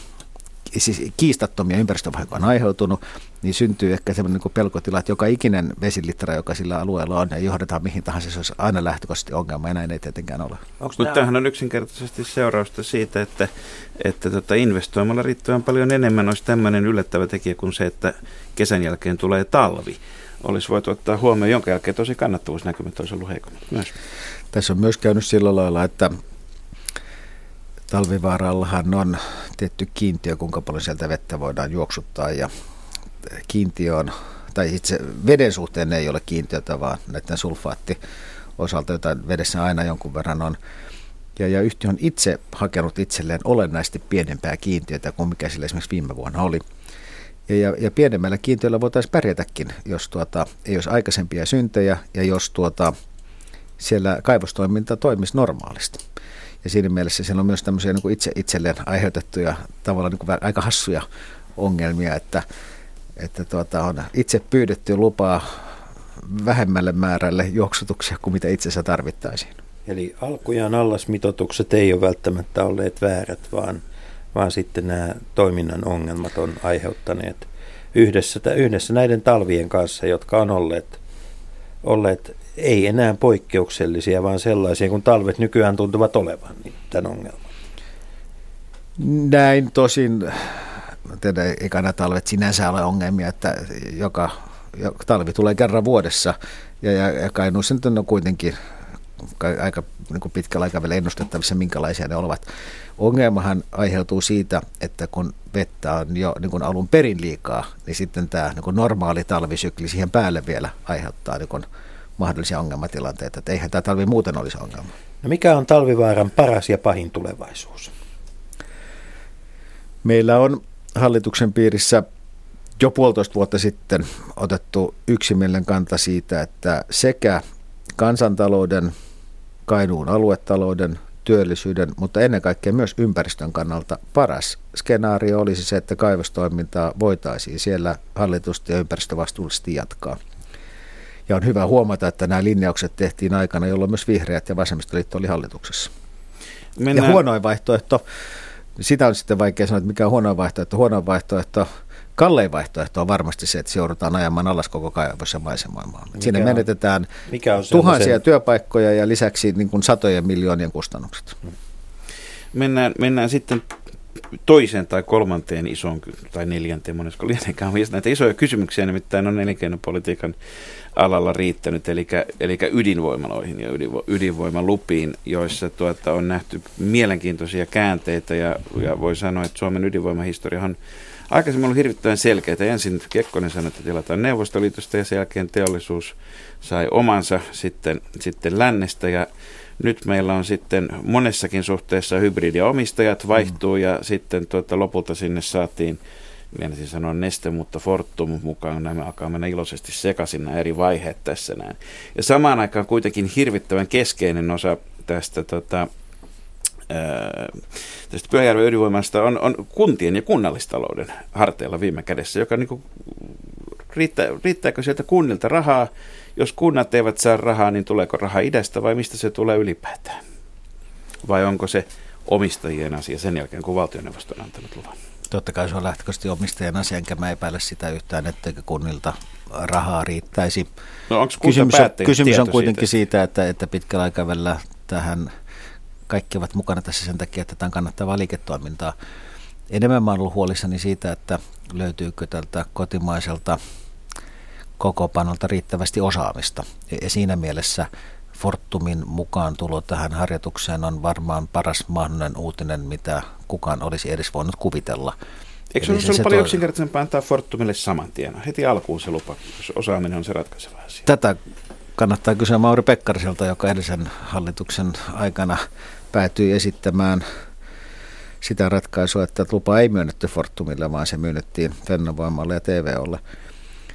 siis kiistattomia ympäristövahinkoja on aiheutunut, niin syntyy ehkä sellainen niin pelkotila, että joka ikinen vesilitra, joka sillä alueella on, ja johdetaan mihin tahansa, se olisi aina lähtökohtaisesti ongelma, ja näin ei tietenkään ole. Mutta tämähän on yksinkertaisesti seurausta siitä, että, että tota investoimalla riittävän paljon enemmän olisi tämmöinen yllättävä tekijä kuin se, että kesän jälkeen tulee talvi. Olisi voitu ottaa huomioon, jonka jälkeen tosi kannattavuusnäkymät olisi ollut heikommat myös. Tässä on myös käynyt sillä lailla, että Talvivaarallahan on tietty kiintiö, kuinka paljon sieltä vettä voidaan juoksuttaa ja kiintiö on, tai itse veden suhteen ei ole kiintiötä, vaan näiden sulfaatti osalta, jota vedessä aina jonkun verran on. Ja, ja yhtiö on itse hakenut itselleen olennaisesti pienempää kiintiötä kuin mikä sillä esimerkiksi viime vuonna oli. Ja, ja, ja pienemmällä kiintiöllä voitaisiin pärjätäkin, jos tuota, ei olisi aikaisempia syntejä ja jos tuota, siellä kaivostoiminta toimisi normaalisti. Ja siinä mielessä siellä on myös tämmöisiä niin kuin itse itselleen aiheutettuja tavallaan niin kuin aika hassuja ongelmia, että, että tuota, on itse pyydetty lupaa vähemmälle määrälle juoksutuksia kuin mitä itse asiassa tarvittaisiin. Eli alkujaan allasmitoitukset ei ole välttämättä olleet väärät, vaan, vaan sitten nämä toiminnan ongelmat on aiheuttaneet yhdessä, yhdessä näiden talvien kanssa, jotka on olleet, olleet ei enää poikkeuksellisia, vaan sellaisia kuin talvet nykyään tuntuvat olevan niin tämän ongelman. Näin tosin, tiedä, eikä nämä talvet sinänsä ole ongelmia, että joka, joka talvi tulee kerran vuodessa ja, ja, ja Kainuussa nyt on kuitenkin aika niin kuin pitkällä aikavälillä ennustettavissa, minkälaisia ne ovat. Ongelmahan aiheutuu siitä, että kun vettä on jo niin kuin alun perin liikaa, niin sitten tämä niin kuin normaali talvisykli siihen päälle vielä aiheuttaa niin kuin mahdollisia ongelmatilanteita. Että eihän tämä talvi muuten olisi ongelma. No mikä on talvivaaran paras ja pahin tulevaisuus? Meillä on hallituksen piirissä jo puolitoista vuotta sitten otettu yksimielinen kanta siitä, että sekä kansantalouden, Kainuun aluetalouden, työllisyyden, mutta ennen kaikkea myös ympäristön kannalta paras skenaario olisi se, että kaivostoimintaa voitaisiin siellä hallitusti ja ympäristövastuullisesti jatkaa. Ja on hyvä huomata, että nämä linjaukset tehtiin aikana, jolloin myös vihreät ja vasemmistoliitto oli hallituksessa. Mennään. Ja huonoin vaihtoehto, sitä on sitten vaikea sanoa, että mikä on huonoin vaihtoehto. Huonoin vaihtoehto, kallein vaihtoehto on varmasti se, että se joudutaan ajamaan alas koko kaivos ja maisemoimaan. Siinä on, menetetään mikä on tuhansia työpaikkoja ja lisäksi niin kuin satojen miljoonien kustannukset. Mennään, mennään sitten toiseen tai kolmanteen isoon tai neljänteen monesko lienenkään näitä isoja kysymyksiä nimittäin on elinkeinopolitiikan alalla riittänyt, eli, eli ydinvoimaloihin ja ydinvo, ydinvoimalupiin, joissa tuota, on nähty mielenkiintoisia käänteitä ja, ja voi sanoa, että Suomen ydinvoimahistoria on aikaisemmin ollut hirvittävän selkeitä. Ensin Kekkonen sanoi, että tilataan Neuvostoliitosta ja sen jälkeen teollisuus sai omansa sitten, sitten lännestä ja nyt meillä on sitten monessakin suhteessa hybridiomistajat vaihtuu mm. ja sitten tuota, lopulta sinne saatiin Meinasin sanoa Neste, mutta Fortum mukaan nämä alkaa mennä iloisesti sekaisin nämä eri vaiheet tässä näin. Ja samaan aikaan kuitenkin hirvittävän keskeinen osa tästä tota, tästä Pyhäjärven ydinvoimasta on, on kuntien ja kunnallistalouden harteilla viime kädessä, joka niin kuin, riittää, riittääkö sieltä kunnilta rahaa jos kunnat eivät saa rahaa, niin tuleeko raha idästä vai mistä se tulee ylipäätään? Vai onko se omistajien asia sen jälkeen, kun valtioneuvosto on antanut luvan? Totta kai se on lähtökohtaisesti omistajien asia, enkä mä epäile sitä yhtään, etteikö kunnilta rahaa riittäisi. No onko kysymys on, kysymys on kuitenkin siitä, siitä että, että pitkällä aikavälillä tähän kaikki ovat mukana tässä sen takia, että tämä on kannattavaa liiketoimintaa. Enemmän mä olen ollut huolissani siitä, että löytyykö tältä kotimaiselta kokopanolta riittävästi osaamista. Ja siinä mielessä Fortumin mukaan tulo tähän harjoitukseen on varmaan paras mahdollinen uutinen, mitä kukaan olisi edes voinut kuvitella. Eikö se, se ollut paljon toi... yksinkertaisempaa antaa Fortumille saman tien? Heti alkuun se lupa, jos osaaminen on se ratkaiseva asia. Tätä kannattaa kysyä Mauri Pekkariselta, joka edellisen hallituksen aikana päätyi esittämään sitä ratkaisua, että lupa ei myönnetty Fortumille, vaan se myönnettiin Fennovoimalle ja TVOlle.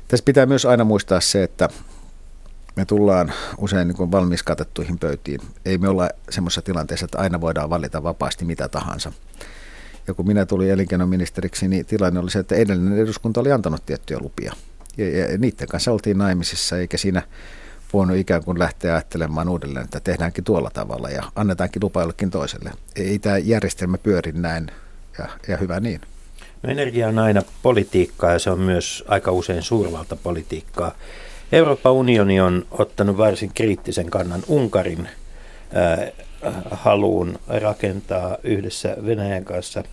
Tässä pitää myös aina muistaa se, että me tullaan usein niin valmis katettuihin pöytiin. Ei me olla semmoisessa tilanteessa, että aina voidaan valita vapaasti mitä tahansa. Ja kun minä tulin elinkeinoministeriksi, niin tilanne oli se, että edellinen eduskunta oli antanut tiettyjä lupia. Ja, ja niiden kanssa oltiin naimisissa, eikä siinä voinut ikään kuin lähteä ajattelemaan uudelleen, että tehdäänkin tuolla tavalla ja annetaankin lupa jollekin toiselle. Ei tämä järjestelmä pyöri näin ja, ja hyvä niin. No energia on aina politiikkaa ja se on myös aika usein suurvaltapolitiikkaa. Euroopan unioni on ottanut varsin kriittisen kannan Unkarin äh, haluun rakentaa yhdessä Venäjän kanssa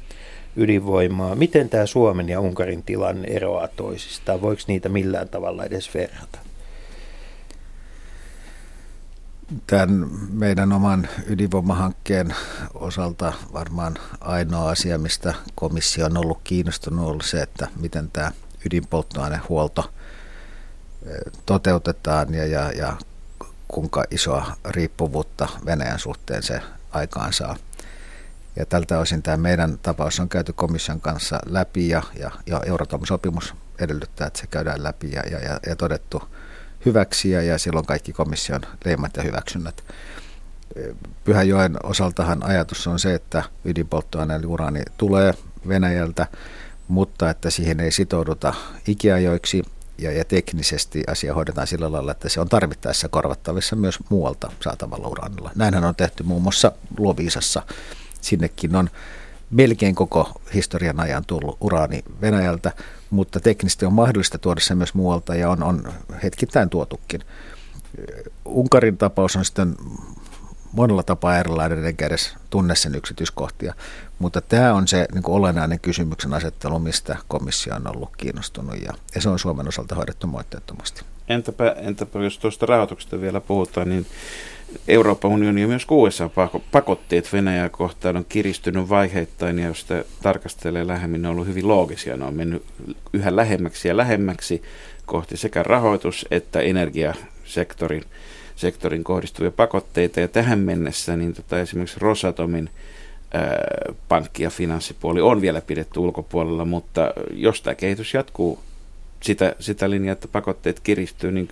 ydinvoimaa. Miten tämä Suomen ja Unkarin tilanne eroaa toisistaan? Voiko niitä millään tavalla edes verrata? Tämän meidän oman ydinvoimahankkeen osalta varmaan ainoa asia, mistä komissio on ollut kiinnostunut, on se, että miten tämä ydinpolttoainehuolto eh, toteutetaan ja, ja, ja kuinka isoa riippuvuutta Venäjän suhteen se aikaan saa. Ja tältä osin tämä meidän tapaus on käyty komission kanssa läpi ja, ja, ja Euratom-sopimus edellyttää, että se käydään läpi ja, ja, ja todettu – hyväksi ja silloin kaikki komission leimat ja hyväksynnät. Pyhäjoen osaltahan ajatus on se, että ydinpolttoaineen uraani tulee Venäjältä, mutta että siihen ei sitouduta ikiajoiksi ja, ja teknisesti asia hoidetaan sillä lailla, että se on tarvittaessa korvattavissa myös muualta saatavalla uraanilla. Näinhän on tehty muun muassa Loviisassa. Sinnekin on melkein koko historian ajan tullut uraani Venäjältä, mutta teknisesti on mahdollista tuoda se myös muualta ja on, on hetkittäin tuotukin. Unkarin tapaus on sitten monella tapaa erilainen, enkä edes tunne sen yksityiskohtia. Mutta tämä on se niin kuin olennainen kysymyksen asettelu, mistä komissio on ollut kiinnostunut ja, ja se on Suomen osalta hoidettu moitteettomasti. Entäpä, entäpä jos tuosta rahoituksesta vielä puhutaan, niin Euroopan unioni ja myös USA pakotteet Venäjää kohtaan on kiristynyt vaiheittain ja jos sitä tarkastelee lähemmin, ne on ollut hyvin loogisia. Ne on mennyt yhä lähemmäksi ja lähemmäksi kohti sekä rahoitus- että energiasektorin sektorin kohdistuvia pakotteita. Ja tähän mennessä niin tota, esimerkiksi Rosatomin pankki- ja finanssipuoli on vielä pidetty ulkopuolella, mutta jos tämä kehitys jatkuu sitä, sitä linjaa, että pakotteet kiristyy, niin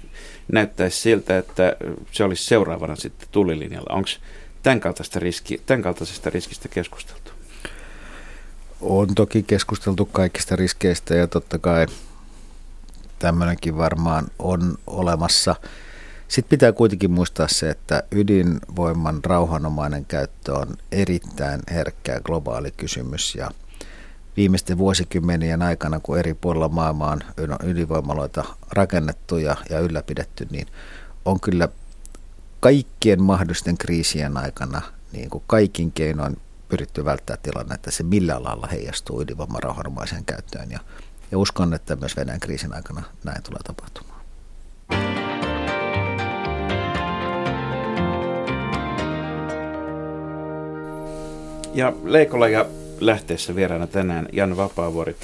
näyttäisi siltä, että se olisi seuraavana sitten tulilinjalla. Onko tämän, kaltaista riski, tämän kaltaisesta riskistä keskusteltu? On toki keskusteltu kaikista riskeistä ja totta kai tämmöinenkin varmaan on olemassa. Sitten pitää kuitenkin muistaa se, että ydinvoiman rauhanomainen käyttö on erittäin herkkä globaali kysymys ja viimeisten vuosikymmenien aikana, kun eri puolilla maailmaa on ydinvoimaloita rakennettu ja, ja ylläpidetty, niin on kyllä kaikkien mahdollisten kriisien aikana niin kuin kaikin keinoin pyritty välttää tilanne, että se millä lailla heijastuu ydinvoiman käyttöön. Ja, ja uskon, että myös Venäjän kriisin aikana näin tulee tapahtumaan. Ja Leikola ja lähteessä vieraana tänään Jan Vapaavuori.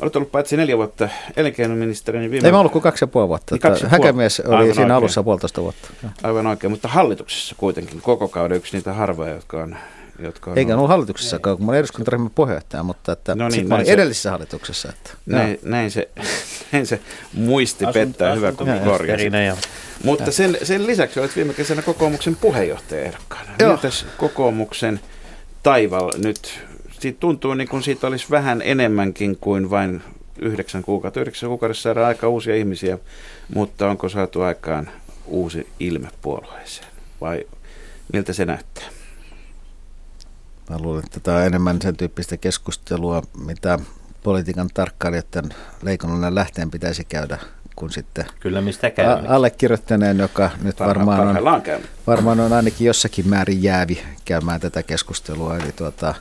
Olet ollut paitsi neljä vuotta elinkeinoministeri, niin viime... Ei mä ollut kuin kaksi ja puoli vuotta. Niin kaksi Häkämies oli Aivan siinä oikein. alussa puolitoista vuotta. Aivan oikein, mutta hallituksessa kuitenkin koko kauden yksi niitä harvoja, jotka on jotka on Eikä ollut hallituksessa, kun mä olin eduskuntaryhmän puheenjohtaja, mutta että no niin, mä olin se, edellisessä hallituksessa. Että, näin, näin, se, *laughs* näin se muisti asun, pettää, asun, hyvä kun korjasi. Mutta sen, sen lisäksi olet viime kesänä kokoomuksen puheenjohtaja ehdokkaana. Mitäs kokoomuksen taival nyt siitä tuntuu niin kuin siitä olisi vähän enemmänkin kuin vain yhdeksän kuukautta. Yhdeksän kuukaudessa saadaan aika uusia ihmisiä, mutta onko saatu aikaan uusi ilme puolueeseen vai miltä se näyttää? Mä luulen, että tämä on enemmän sen tyyppistä keskustelua, mitä politiikan tarkkailijoiden leikonnan lähteen pitäisi käydä kuin sitten Kyllä, mistä käy. A- allekirjoittaneen, joka nyt Parha, varmaan on, varmaan on ainakin jossakin määrin jäävi käymään tätä keskustelua. Eli tuota,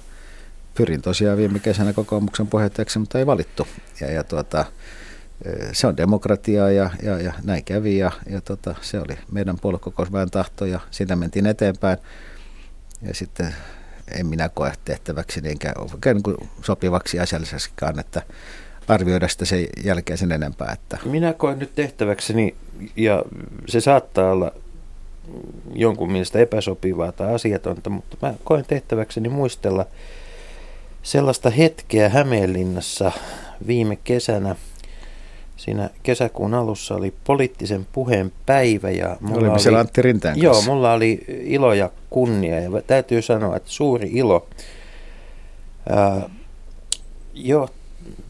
pyrin tosiaan viime kesänä kokoomuksen puheenjohtajaksi, mutta ei valittu. Ja, ja tuota, e, se on demokratiaa ja, ja, ja näin kävi ja, ja tota, se oli meidän puoluekokousväen tahto ja sitä mentiin eteenpäin. Ja sitten en minä koe tehtäväksi enkä niin kuin sopivaksi asiallisestikaan, että arvioida sitä sen jälkeen sen enempää. Että. Minä koen nyt tehtäväkseni ja se saattaa olla jonkun mielestä epäsopivaa tai asiatonta, mutta mä koen tehtäväkseni muistella – sellaista hetkeä Hämeenlinnassa viime kesänä. Siinä kesäkuun alussa oli poliittisen puheen päivä. Ja mulla oli, siellä Antti Rinteen Joo, mulla oli ilo ja kunnia ja täytyy sanoa, että suuri ilo. Ää, jo,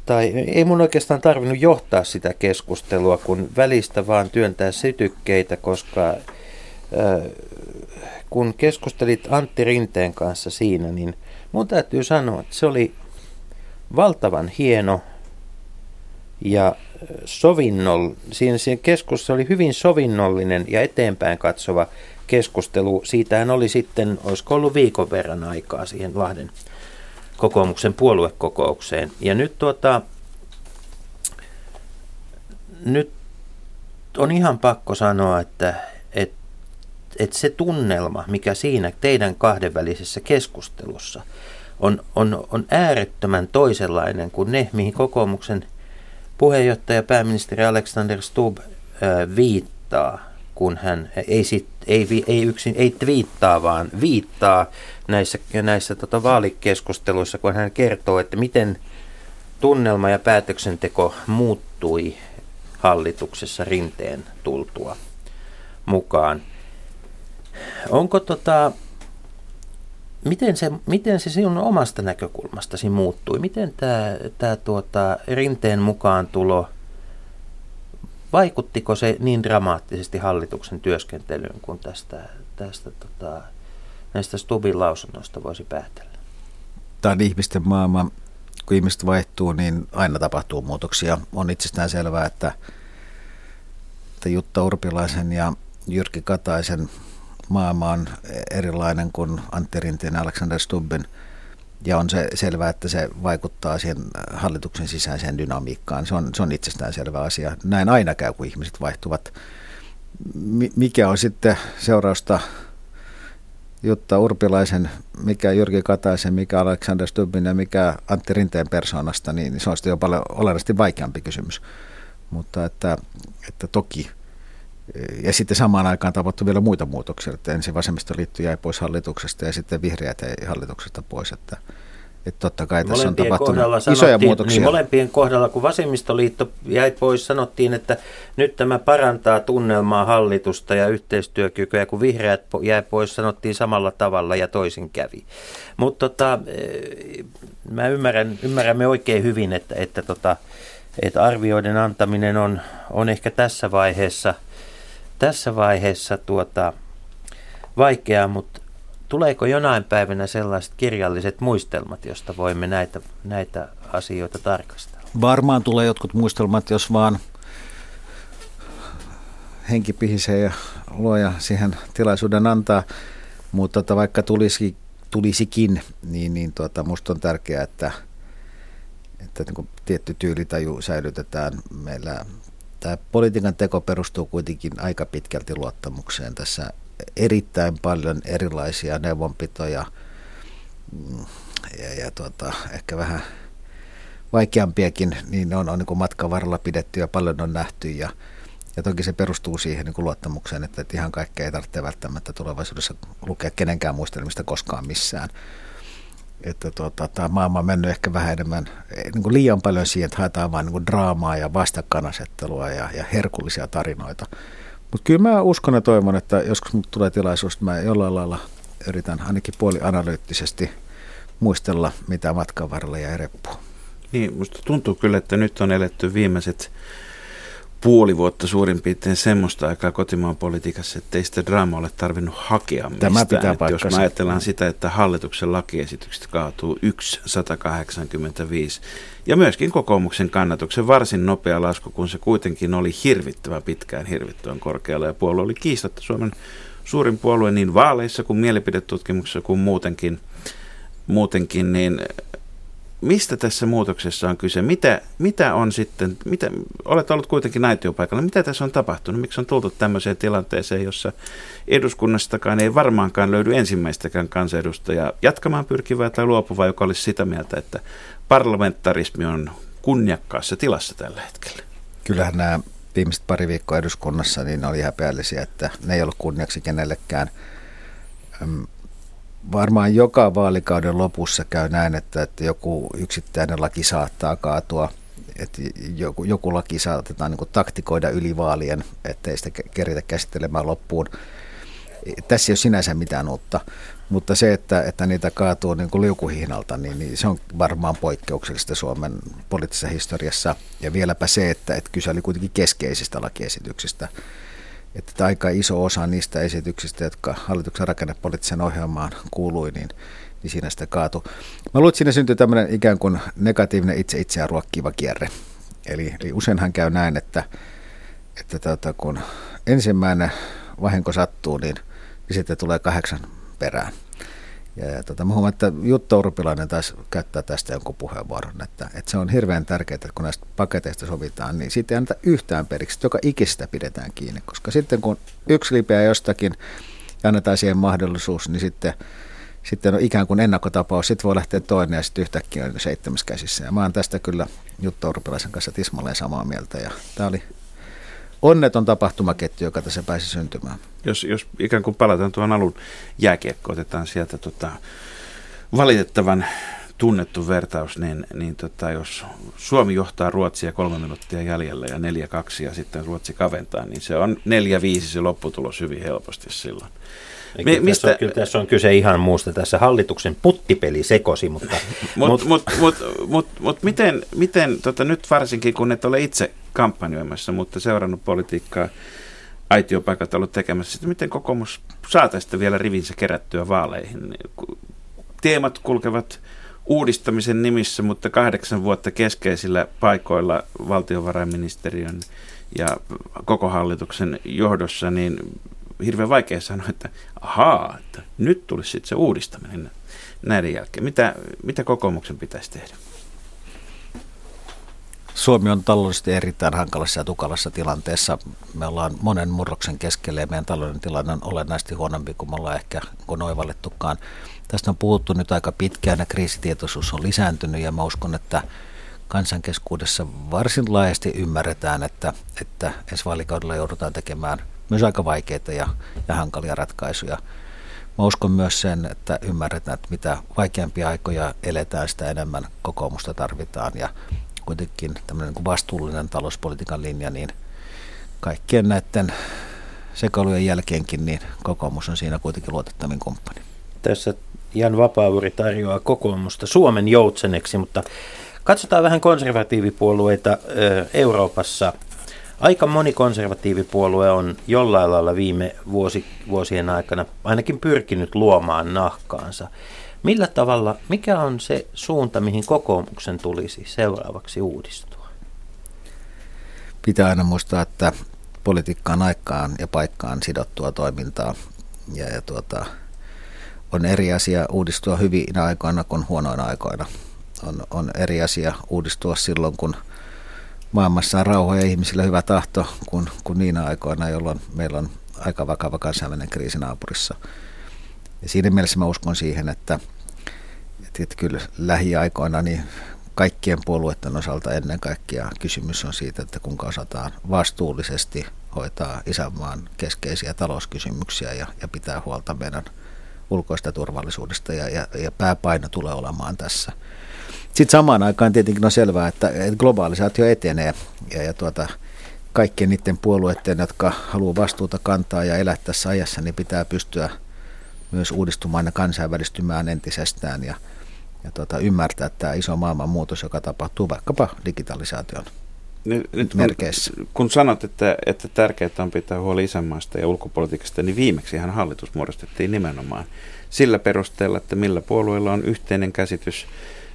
tai ei mun oikeastaan tarvinnut johtaa sitä keskustelua, kun välistä vaan työntää sytykkeitä, koska ää, kun keskustelit Antti Rinteen kanssa siinä, niin – Mun täytyy sanoa, että se oli valtavan hieno ja sovinnol, siinä, siinä keskustelussa oli hyvin sovinnollinen ja eteenpäin katsova keskustelu. Siitähän oli sitten, olisiko ollut viikon verran aikaa siihen Lahden kokoomuksen puoluekokoukseen. Ja nyt tuota, nyt on ihan pakko sanoa, että, että, se tunnelma, mikä siinä teidän kahdenvälisessä keskustelussa – on, on, on äärettömän toisenlainen kuin ne, mihin kokoomuksen puheenjohtaja pääministeri Alexander Stubb viittaa, kun hän ei, sit, ei, ei yksin ei twiittaa, vaan viittaa näissä, näissä tota vaalikeskusteluissa, kun hän kertoo, että miten tunnelma ja päätöksenteko muuttui hallituksessa rinteen tultua mukaan. Onko tota, Miten se, miten se sinun omasta näkökulmastasi muuttui? Miten tämä, tämä tuota, rinteen mukaan tulo, vaikuttiko se niin dramaattisesti hallituksen työskentelyyn kuin tästä, tästä tota, näistä Stubin lausunnoista voisi päätellä? Tämä on ihmisten maailma. Kun ihmiset vaihtuu, niin aina tapahtuu muutoksia. On itsestään selvää, että, että Jutta Urpilaisen ja Jyrki Kataisen maailma on erilainen kuin Antti Rinteen ja Alexander Stubbin. Ja on se selvää, että se vaikuttaa siihen hallituksen sisäiseen dynamiikkaan. Se on, se on itsestään selvä asia. Näin aina käy, kun ihmiset vaihtuvat. Mikä on sitten seurausta Jutta Urpilaisen, mikä Jyrki Kataisen, mikä Alexander Stubbin ja mikä Antti Rinteen persoonasta, niin se on sitten jo paljon olennaisesti vaikeampi kysymys. Mutta että, että toki ja sitten samaan aikaan tapahtui vielä muita muutoksia, että ensin vasemmistoliitto jäi pois hallituksesta ja sitten vihreät jäi hallituksesta pois, että, että totta kai tässä on tapahtunut isoja muutoksia. Niin molempien kohdalla, kun vasemmistoliitto jäi pois, sanottiin, että nyt tämä parantaa tunnelmaa hallitusta ja yhteistyökykyä, kun vihreät jäi pois, sanottiin samalla tavalla ja toisin kävi. Mutta tota, eh, mä ymmärrän, ymmärrämme oikein hyvin, että, että tota, että arvioiden antaminen on, on ehkä tässä vaiheessa, tässä vaiheessa tuota, vaikeaa, mutta tuleeko jonain päivänä sellaiset kirjalliset muistelmat, josta voimme näitä, näitä asioita tarkastaa? Varmaan tulee jotkut muistelmat, jos vaan henki pihisee ja luoja siihen tilaisuuden antaa. Mutta tota, vaikka tulisi, tulisikin, niin, niin tuota, musta on tärkeää, että, että niin tietty tyylitaju säilytetään. Meillä tämä politiikan teko perustuu kuitenkin aika pitkälti luottamukseen. Tässä erittäin paljon erilaisia neuvonpitoja mm, ja, ja tuota, ehkä vähän vaikeampiakin, niin on, on niin matkan varrella pidetty ja paljon on nähty ja, ja toki se perustuu siihen niin luottamukseen, että, että ihan kaikkea ei tarvitse välttämättä tulevaisuudessa lukea kenenkään muistelmista koskaan missään. Että tuota, tämä maailma on mennyt ehkä vähän enemmän, niin kuin liian paljon siihen, että haetaan vain niin draamaa ja vastakkainasettelua ja, ja herkullisia tarinoita. Mutta kyllä mä uskon ja toivon, että joskus mut tulee tilaisuus, että mä jollain lailla yritän ainakin puoli analyyttisesti muistella, mitä matkan varrella jäi reppuun. Niin, musta tuntuu kyllä, että nyt on eletty viimeiset puoli vuotta suurin piirtein semmoista aikaa kotimaan politiikassa, että ei sitä draamaa ole tarvinnut hakea mistään. Tämä pitää että jos me ajatellaan sitä, että hallituksen lakiesitykset kaatuu 185 ja myöskin kokoomuksen kannatuksen varsin nopea lasku, kun se kuitenkin oli hirvittävän pitkään hirvittävän korkealla ja puolue oli kiistatta Suomen suurin puolue niin vaaleissa kuin mielipidetutkimuksessa kuin muutenkin, muutenkin niin mistä tässä muutoksessa on kyse? Mitä, mitä on sitten, mitä, olet ollut kuitenkin naitiopaikalla, mitä tässä on tapahtunut? Miksi on tultu tämmöiseen tilanteeseen, jossa eduskunnastakaan ei varmaankaan löydy ensimmäistäkään kansanedustajaa jatkamaan pyrkivää tai luopuvaa, joka olisi sitä mieltä, että parlamentarismi on kunniakkaassa tilassa tällä hetkellä? Kyllähän nämä viimeiset pari viikkoa eduskunnassa niin oli häpeällisiä, että ne ei ollut kunniaksi kenellekään varmaan joka vaalikauden lopussa käy näin, että, että joku yksittäinen laki saattaa kaatua, että joku, joku laki saatetaan niin taktikoida yli vaalien, ettei sitä keritä käsittelemään loppuun. Tässä ei ole sinänsä mitään uutta, mutta se, että, että niitä kaatuu niin kuin liukuhihnalta, niin, niin se on varmaan poikkeuksellista Suomen poliittisessa historiassa. Ja vieläpä se, että, että kyse oli kuitenkin keskeisistä lakiesityksistä että aika iso osa niistä esityksistä, jotka hallituksen rakennepoliittisen ohjelmaan kuului, niin, niin siinä sitä kaatu. Mä luulen, että siinä syntyy tämmöinen ikään kuin negatiivinen itse itseään ruokkiva kierre. Eli, eli useinhan käy näin, että, että tuota, kun ensimmäinen vahinko sattuu, niin, niin sitten tulee kahdeksan perään. Ja, ja tota, mä huomaan, että Jutta Urpilainen taisi käyttää tästä jonkun puheenvuoron, että, että se on hirveän tärkeää, että kun näistä paketeista sovitaan, niin siitä ei anneta yhtään periksi, joka ikistä pidetään kiinni, koska sitten kun yksi lipeää jostakin ja annetaan siihen mahdollisuus, niin sitten, sitten on ikään kuin ennakkotapaus, sitten voi lähteä toinen ja sitten yhtäkkiä on seitsemäs käsissä. Ja mä oon tästä kyllä Jutta Urpilaisen kanssa tismalleen samaa mieltä ja tämä oli onneton tapahtumaketju, joka tässä pääsi syntymään. Jos, jos ikään kuin palataan tuon alun jääkiekko, otetaan sieltä tota, valitettavan tunnettu vertaus, niin, niin tota, jos Suomi johtaa Ruotsia kolme minuuttia jäljellä ja neljä kaksi ja sitten Ruotsi kaventaa, niin se on neljä viisi se lopputulos hyvin helposti silloin. Me, kyllä, mistä... tässä on, kyllä tässä on kyse ihan muusta. Tässä hallituksen puttipeli sekosi, mutta... Mutta mut, mut, mut, mut, miten, miten tota, nyt varsinkin, kun et ole itse kampanjoimassa, mutta seurannut politiikkaa, aitiopaikat ollut tekemässä, että miten kokoomus saa tästä vielä rivinsä kerättyä vaaleihin? Teemat kulkevat uudistamisen nimissä, mutta kahdeksan vuotta keskeisillä paikoilla valtiovarainministeriön ja koko hallituksen johdossa, niin hirveän vaikea sanoa, että ahaa, että nyt tulisi sitten se uudistaminen näiden jälkeen. Mitä, mitä kokoomuksen pitäisi tehdä? Suomi on taloudellisesti erittäin hankalassa ja tukalassa tilanteessa. Me ollaan monen murroksen keskellä ja meidän talouden tilanne on olennaisesti huonompi kuin me ollaan ehkä kun oivallettukaan. Tästä on puhuttu nyt aika pitkään ja kriisitietoisuus on lisääntynyt ja mä uskon, että kansankeskuudessa varsin laajasti ymmärretään, että, että ensi vaalikaudella joudutaan tekemään myös aika vaikeita ja, ja hankalia ratkaisuja. Mä uskon myös sen, että ymmärretään, että mitä vaikeampia aikoja eletään, sitä enemmän kokoomusta tarvitaan ja kuitenkin tämmöinen niin vastuullinen talouspolitiikan linja, niin kaikkien näiden sekailujen jälkeenkin, niin kokoomus on siinä kuitenkin luotettavin kumppani. Tässä Jan Vapaavuori tarjoaa kokoomusta Suomen joutseneksi, mutta Katsotaan vähän konservatiivipuolueita Euroopassa. Aika moni konservatiivipuolue on jollain lailla viime vuosi, vuosien aikana ainakin pyrkinyt luomaan nahkaansa. Millä tavalla, mikä on se suunta, mihin kokoomuksen tulisi seuraavaksi uudistua? Pitää aina muistaa, että politiikka on aikaan ja paikkaan sidottua toimintaa. Ja, ja tuota, on eri asia uudistua hyvinä aikoina kuin huonoina aikoina. On, on eri asia uudistua silloin, kun maailmassa on rauha ja ihmisillä hyvä tahto, kuin, kuin niinä aikoina, jolloin meillä on aika vakava kansainvälinen kriisi naapurissa. Ja siinä mielessä mä uskon siihen, että, että, kyllä lähiaikoina niin kaikkien puolueiden osalta ennen kaikkea kysymys on siitä, että kuinka osataan vastuullisesti hoitaa isänmaan keskeisiä talouskysymyksiä ja, ja pitää huolta meidän ulkoista turvallisuudesta ja, ja, ja pääpaino tulee olemaan tässä. Sitten samaan aikaan tietenkin on selvää, että globalisaatio etenee ja, ja tuota, kaikkien niiden puolueiden, jotka haluaa vastuuta kantaa ja elää tässä ajassa, niin pitää pystyä myös uudistumaan ja kansainvälistymään entisestään ja, ja tuota, ymmärtää tämä iso maailmanmuutos, joka tapahtuu vaikkapa digitalisaation nyt, nyt merkeissä. Kun, kun sanot, että, että tärkeää on pitää huoli isänmaasta ja ulkopolitiikasta, niin viimeksi ihan hallitus muodostettiin nimenomaan sillä perusteella, että millä puolueilla on yhteinen käsitys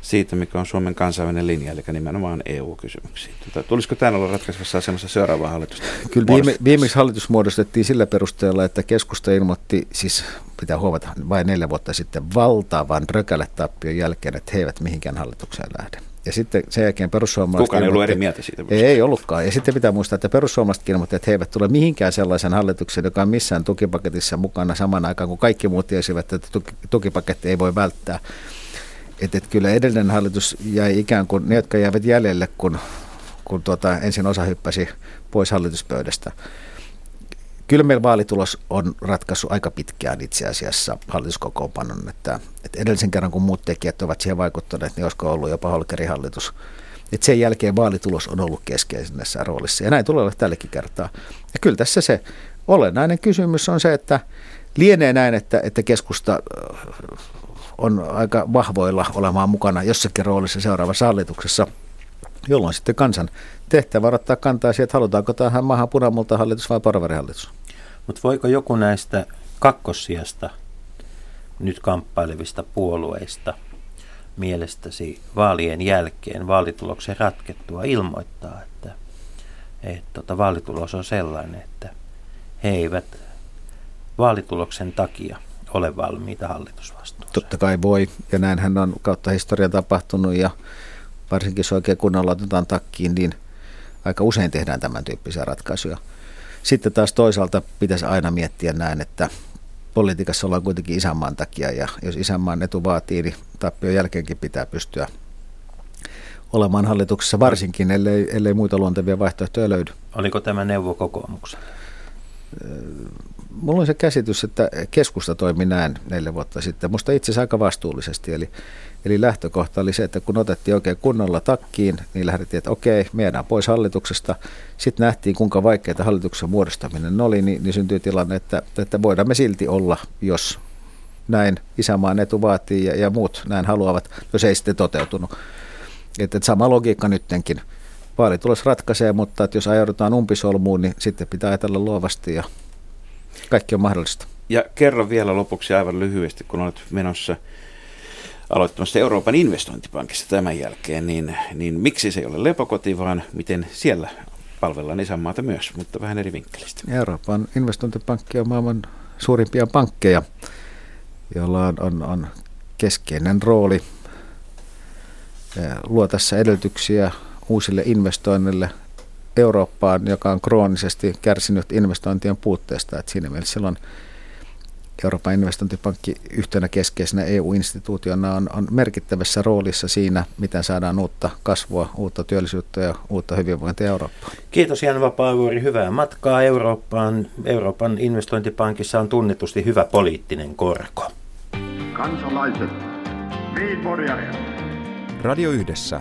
siitä, mikä on Suomen kansainvälinen linja, eli nimenomaan EU-kysymyksiin. Tota, tulisiko tämä olla ratkaisevassa asemassa seuraavaa hallitusta? Kyllä viime, viimeksi hallitus muodostettiin sillä perusteella, että keskusta ilmoitti, siis pitää huomata vain neljä vuotta sitten, valtavan rökäletappion jälkeen, että he eivät mihinkään hallitukseen lähde. Ja sitten sen jälkeen perussuomalaiset... Kukaan ei ollut eri mieltä siitä. Ei, ei ollutkaan. Ja sitten pitää muistaa, että perussuomalaiset ilmoitti, että he eivät tule mihinkään sellaisen hallituksen, joka on missään tukipaketissa mukana saman aikaan, kun kaikki muut tiesivät, että tukipaketti ei voi välttää. Että et kyllä edellinen hallitus jäi ikään kuin ne, jotka jäivät jäljelle, kun, kun tuota, ensin osa hyppäsi pois hallituspöydästä. Kyllä meillä vaalitulos on ratkaissut aika pitkään itse asiassa hallituskokoonpanon, että, että edellisen kerran kun muut tekijät ovat siihen vaikuttaneet, niin olisiko ollut jopa Holkerin hallitus. Että sen jälkeen vaalitulos on ollut keskeisessä roolissa ja näin tulee olla tälläkin kertaa. Ja kyllä tässä se olennainen kysymys on se, että lienee näin, että, että keskusta on aika vahvoilla olemaan mukana jossakin roolissa seuraavassa hallituksessa, jolloin sitten kansan tehtävä ottaa kantaa siihen, että halutaanko tähän maahan punamulta hallitus vai porvarihallitus. Mutta voiko joku näistä kakkossijasta nyt kamppailevista puolueista mielestäsi vaalien jälkeen vaalituloksen ratkettua ilmoittaa, että, että tota, vaalitulos on sellainen, että he eivät vaalituloksen takia ole valmiita hallitusvastuuseen. Totta kai voi, ja näinhän on kautta historian tapahtunut, ja varsinkin jos oikein kunnolla otetaan takkiin, niin aika usein tehdään tämän tyyppisiä ratkaisuja. Sitten taas toisaalta pitäisi aina miettiä näin, että politiikassa ollaan kuitenkin isänmaan takia, ja jos isänmaan etu vaatii, niin tappion jälkeenkin pitää pystyä olemaan hallituksessa varsinkin, ellei, ellei muita luontevia vaihtoehtoja löydy. Oliko tämä neuvo kokoomuksen? Mulla on se käsitys, että keskusta toimi näin neljä vuotta sitten. Musta itse asiassa aika vastuullisesti. Eli, eli lähtökohta oli se, että kun otettiin oikein kunnolla takkiin, niin lähdettiin, että okei, meidän pois hallituksesta. Sitten nähtiin, kuinka vaikeaa hallituksen muodostaminen oli, niin, niin syntyi tilanne, että, että voidaan me silti olla, jos näin isämaan etu vaatii ja, ja muut näin haluavat, jos ei sitten toteutunut. Että, että sama logiikka nyttenkin. Vaalitulos ratkaisee, mutta että jos ajaudutaan umpisolmuun, niin sitten pitää ajatella luovasti ja kaikki on mahdollista. Ja kerro vielä lopuksi aivan lyhyesti, kun olet menossa aloittamassa Euroopan investointipankissa tämän jälkeen, niin, niin miksi se ei ole lepokoti, vaan miten siellä palvellaan isänmaata myös, mutta vähän eri vinkkelistä. Euroopan investointipankki on maailman suurimpia pankkeja, jolla on, on, on keskeinen rooli luo tässä edellytyksiä uusille investoinnille – Eurooppaan, joka on kroonisesti kärsinyt investointien puutteesta. Että siinä mielessä silloin Euroopan investointipankki yhtenä keskeisenä EU-instituutiona on, on merkittävässä roolissa siinä, miten saadaan uutta kasvua, uutta työllisyyttä ja uutta hyvinvointia Eurooppaan. Kiitos Jan Vapaavuori, hyvää matkaa Eurooppaan. Euroopan investointipankissa on tunnetusti hyvä poliittinen korko. Kansalaiset, Radio Yhdessä,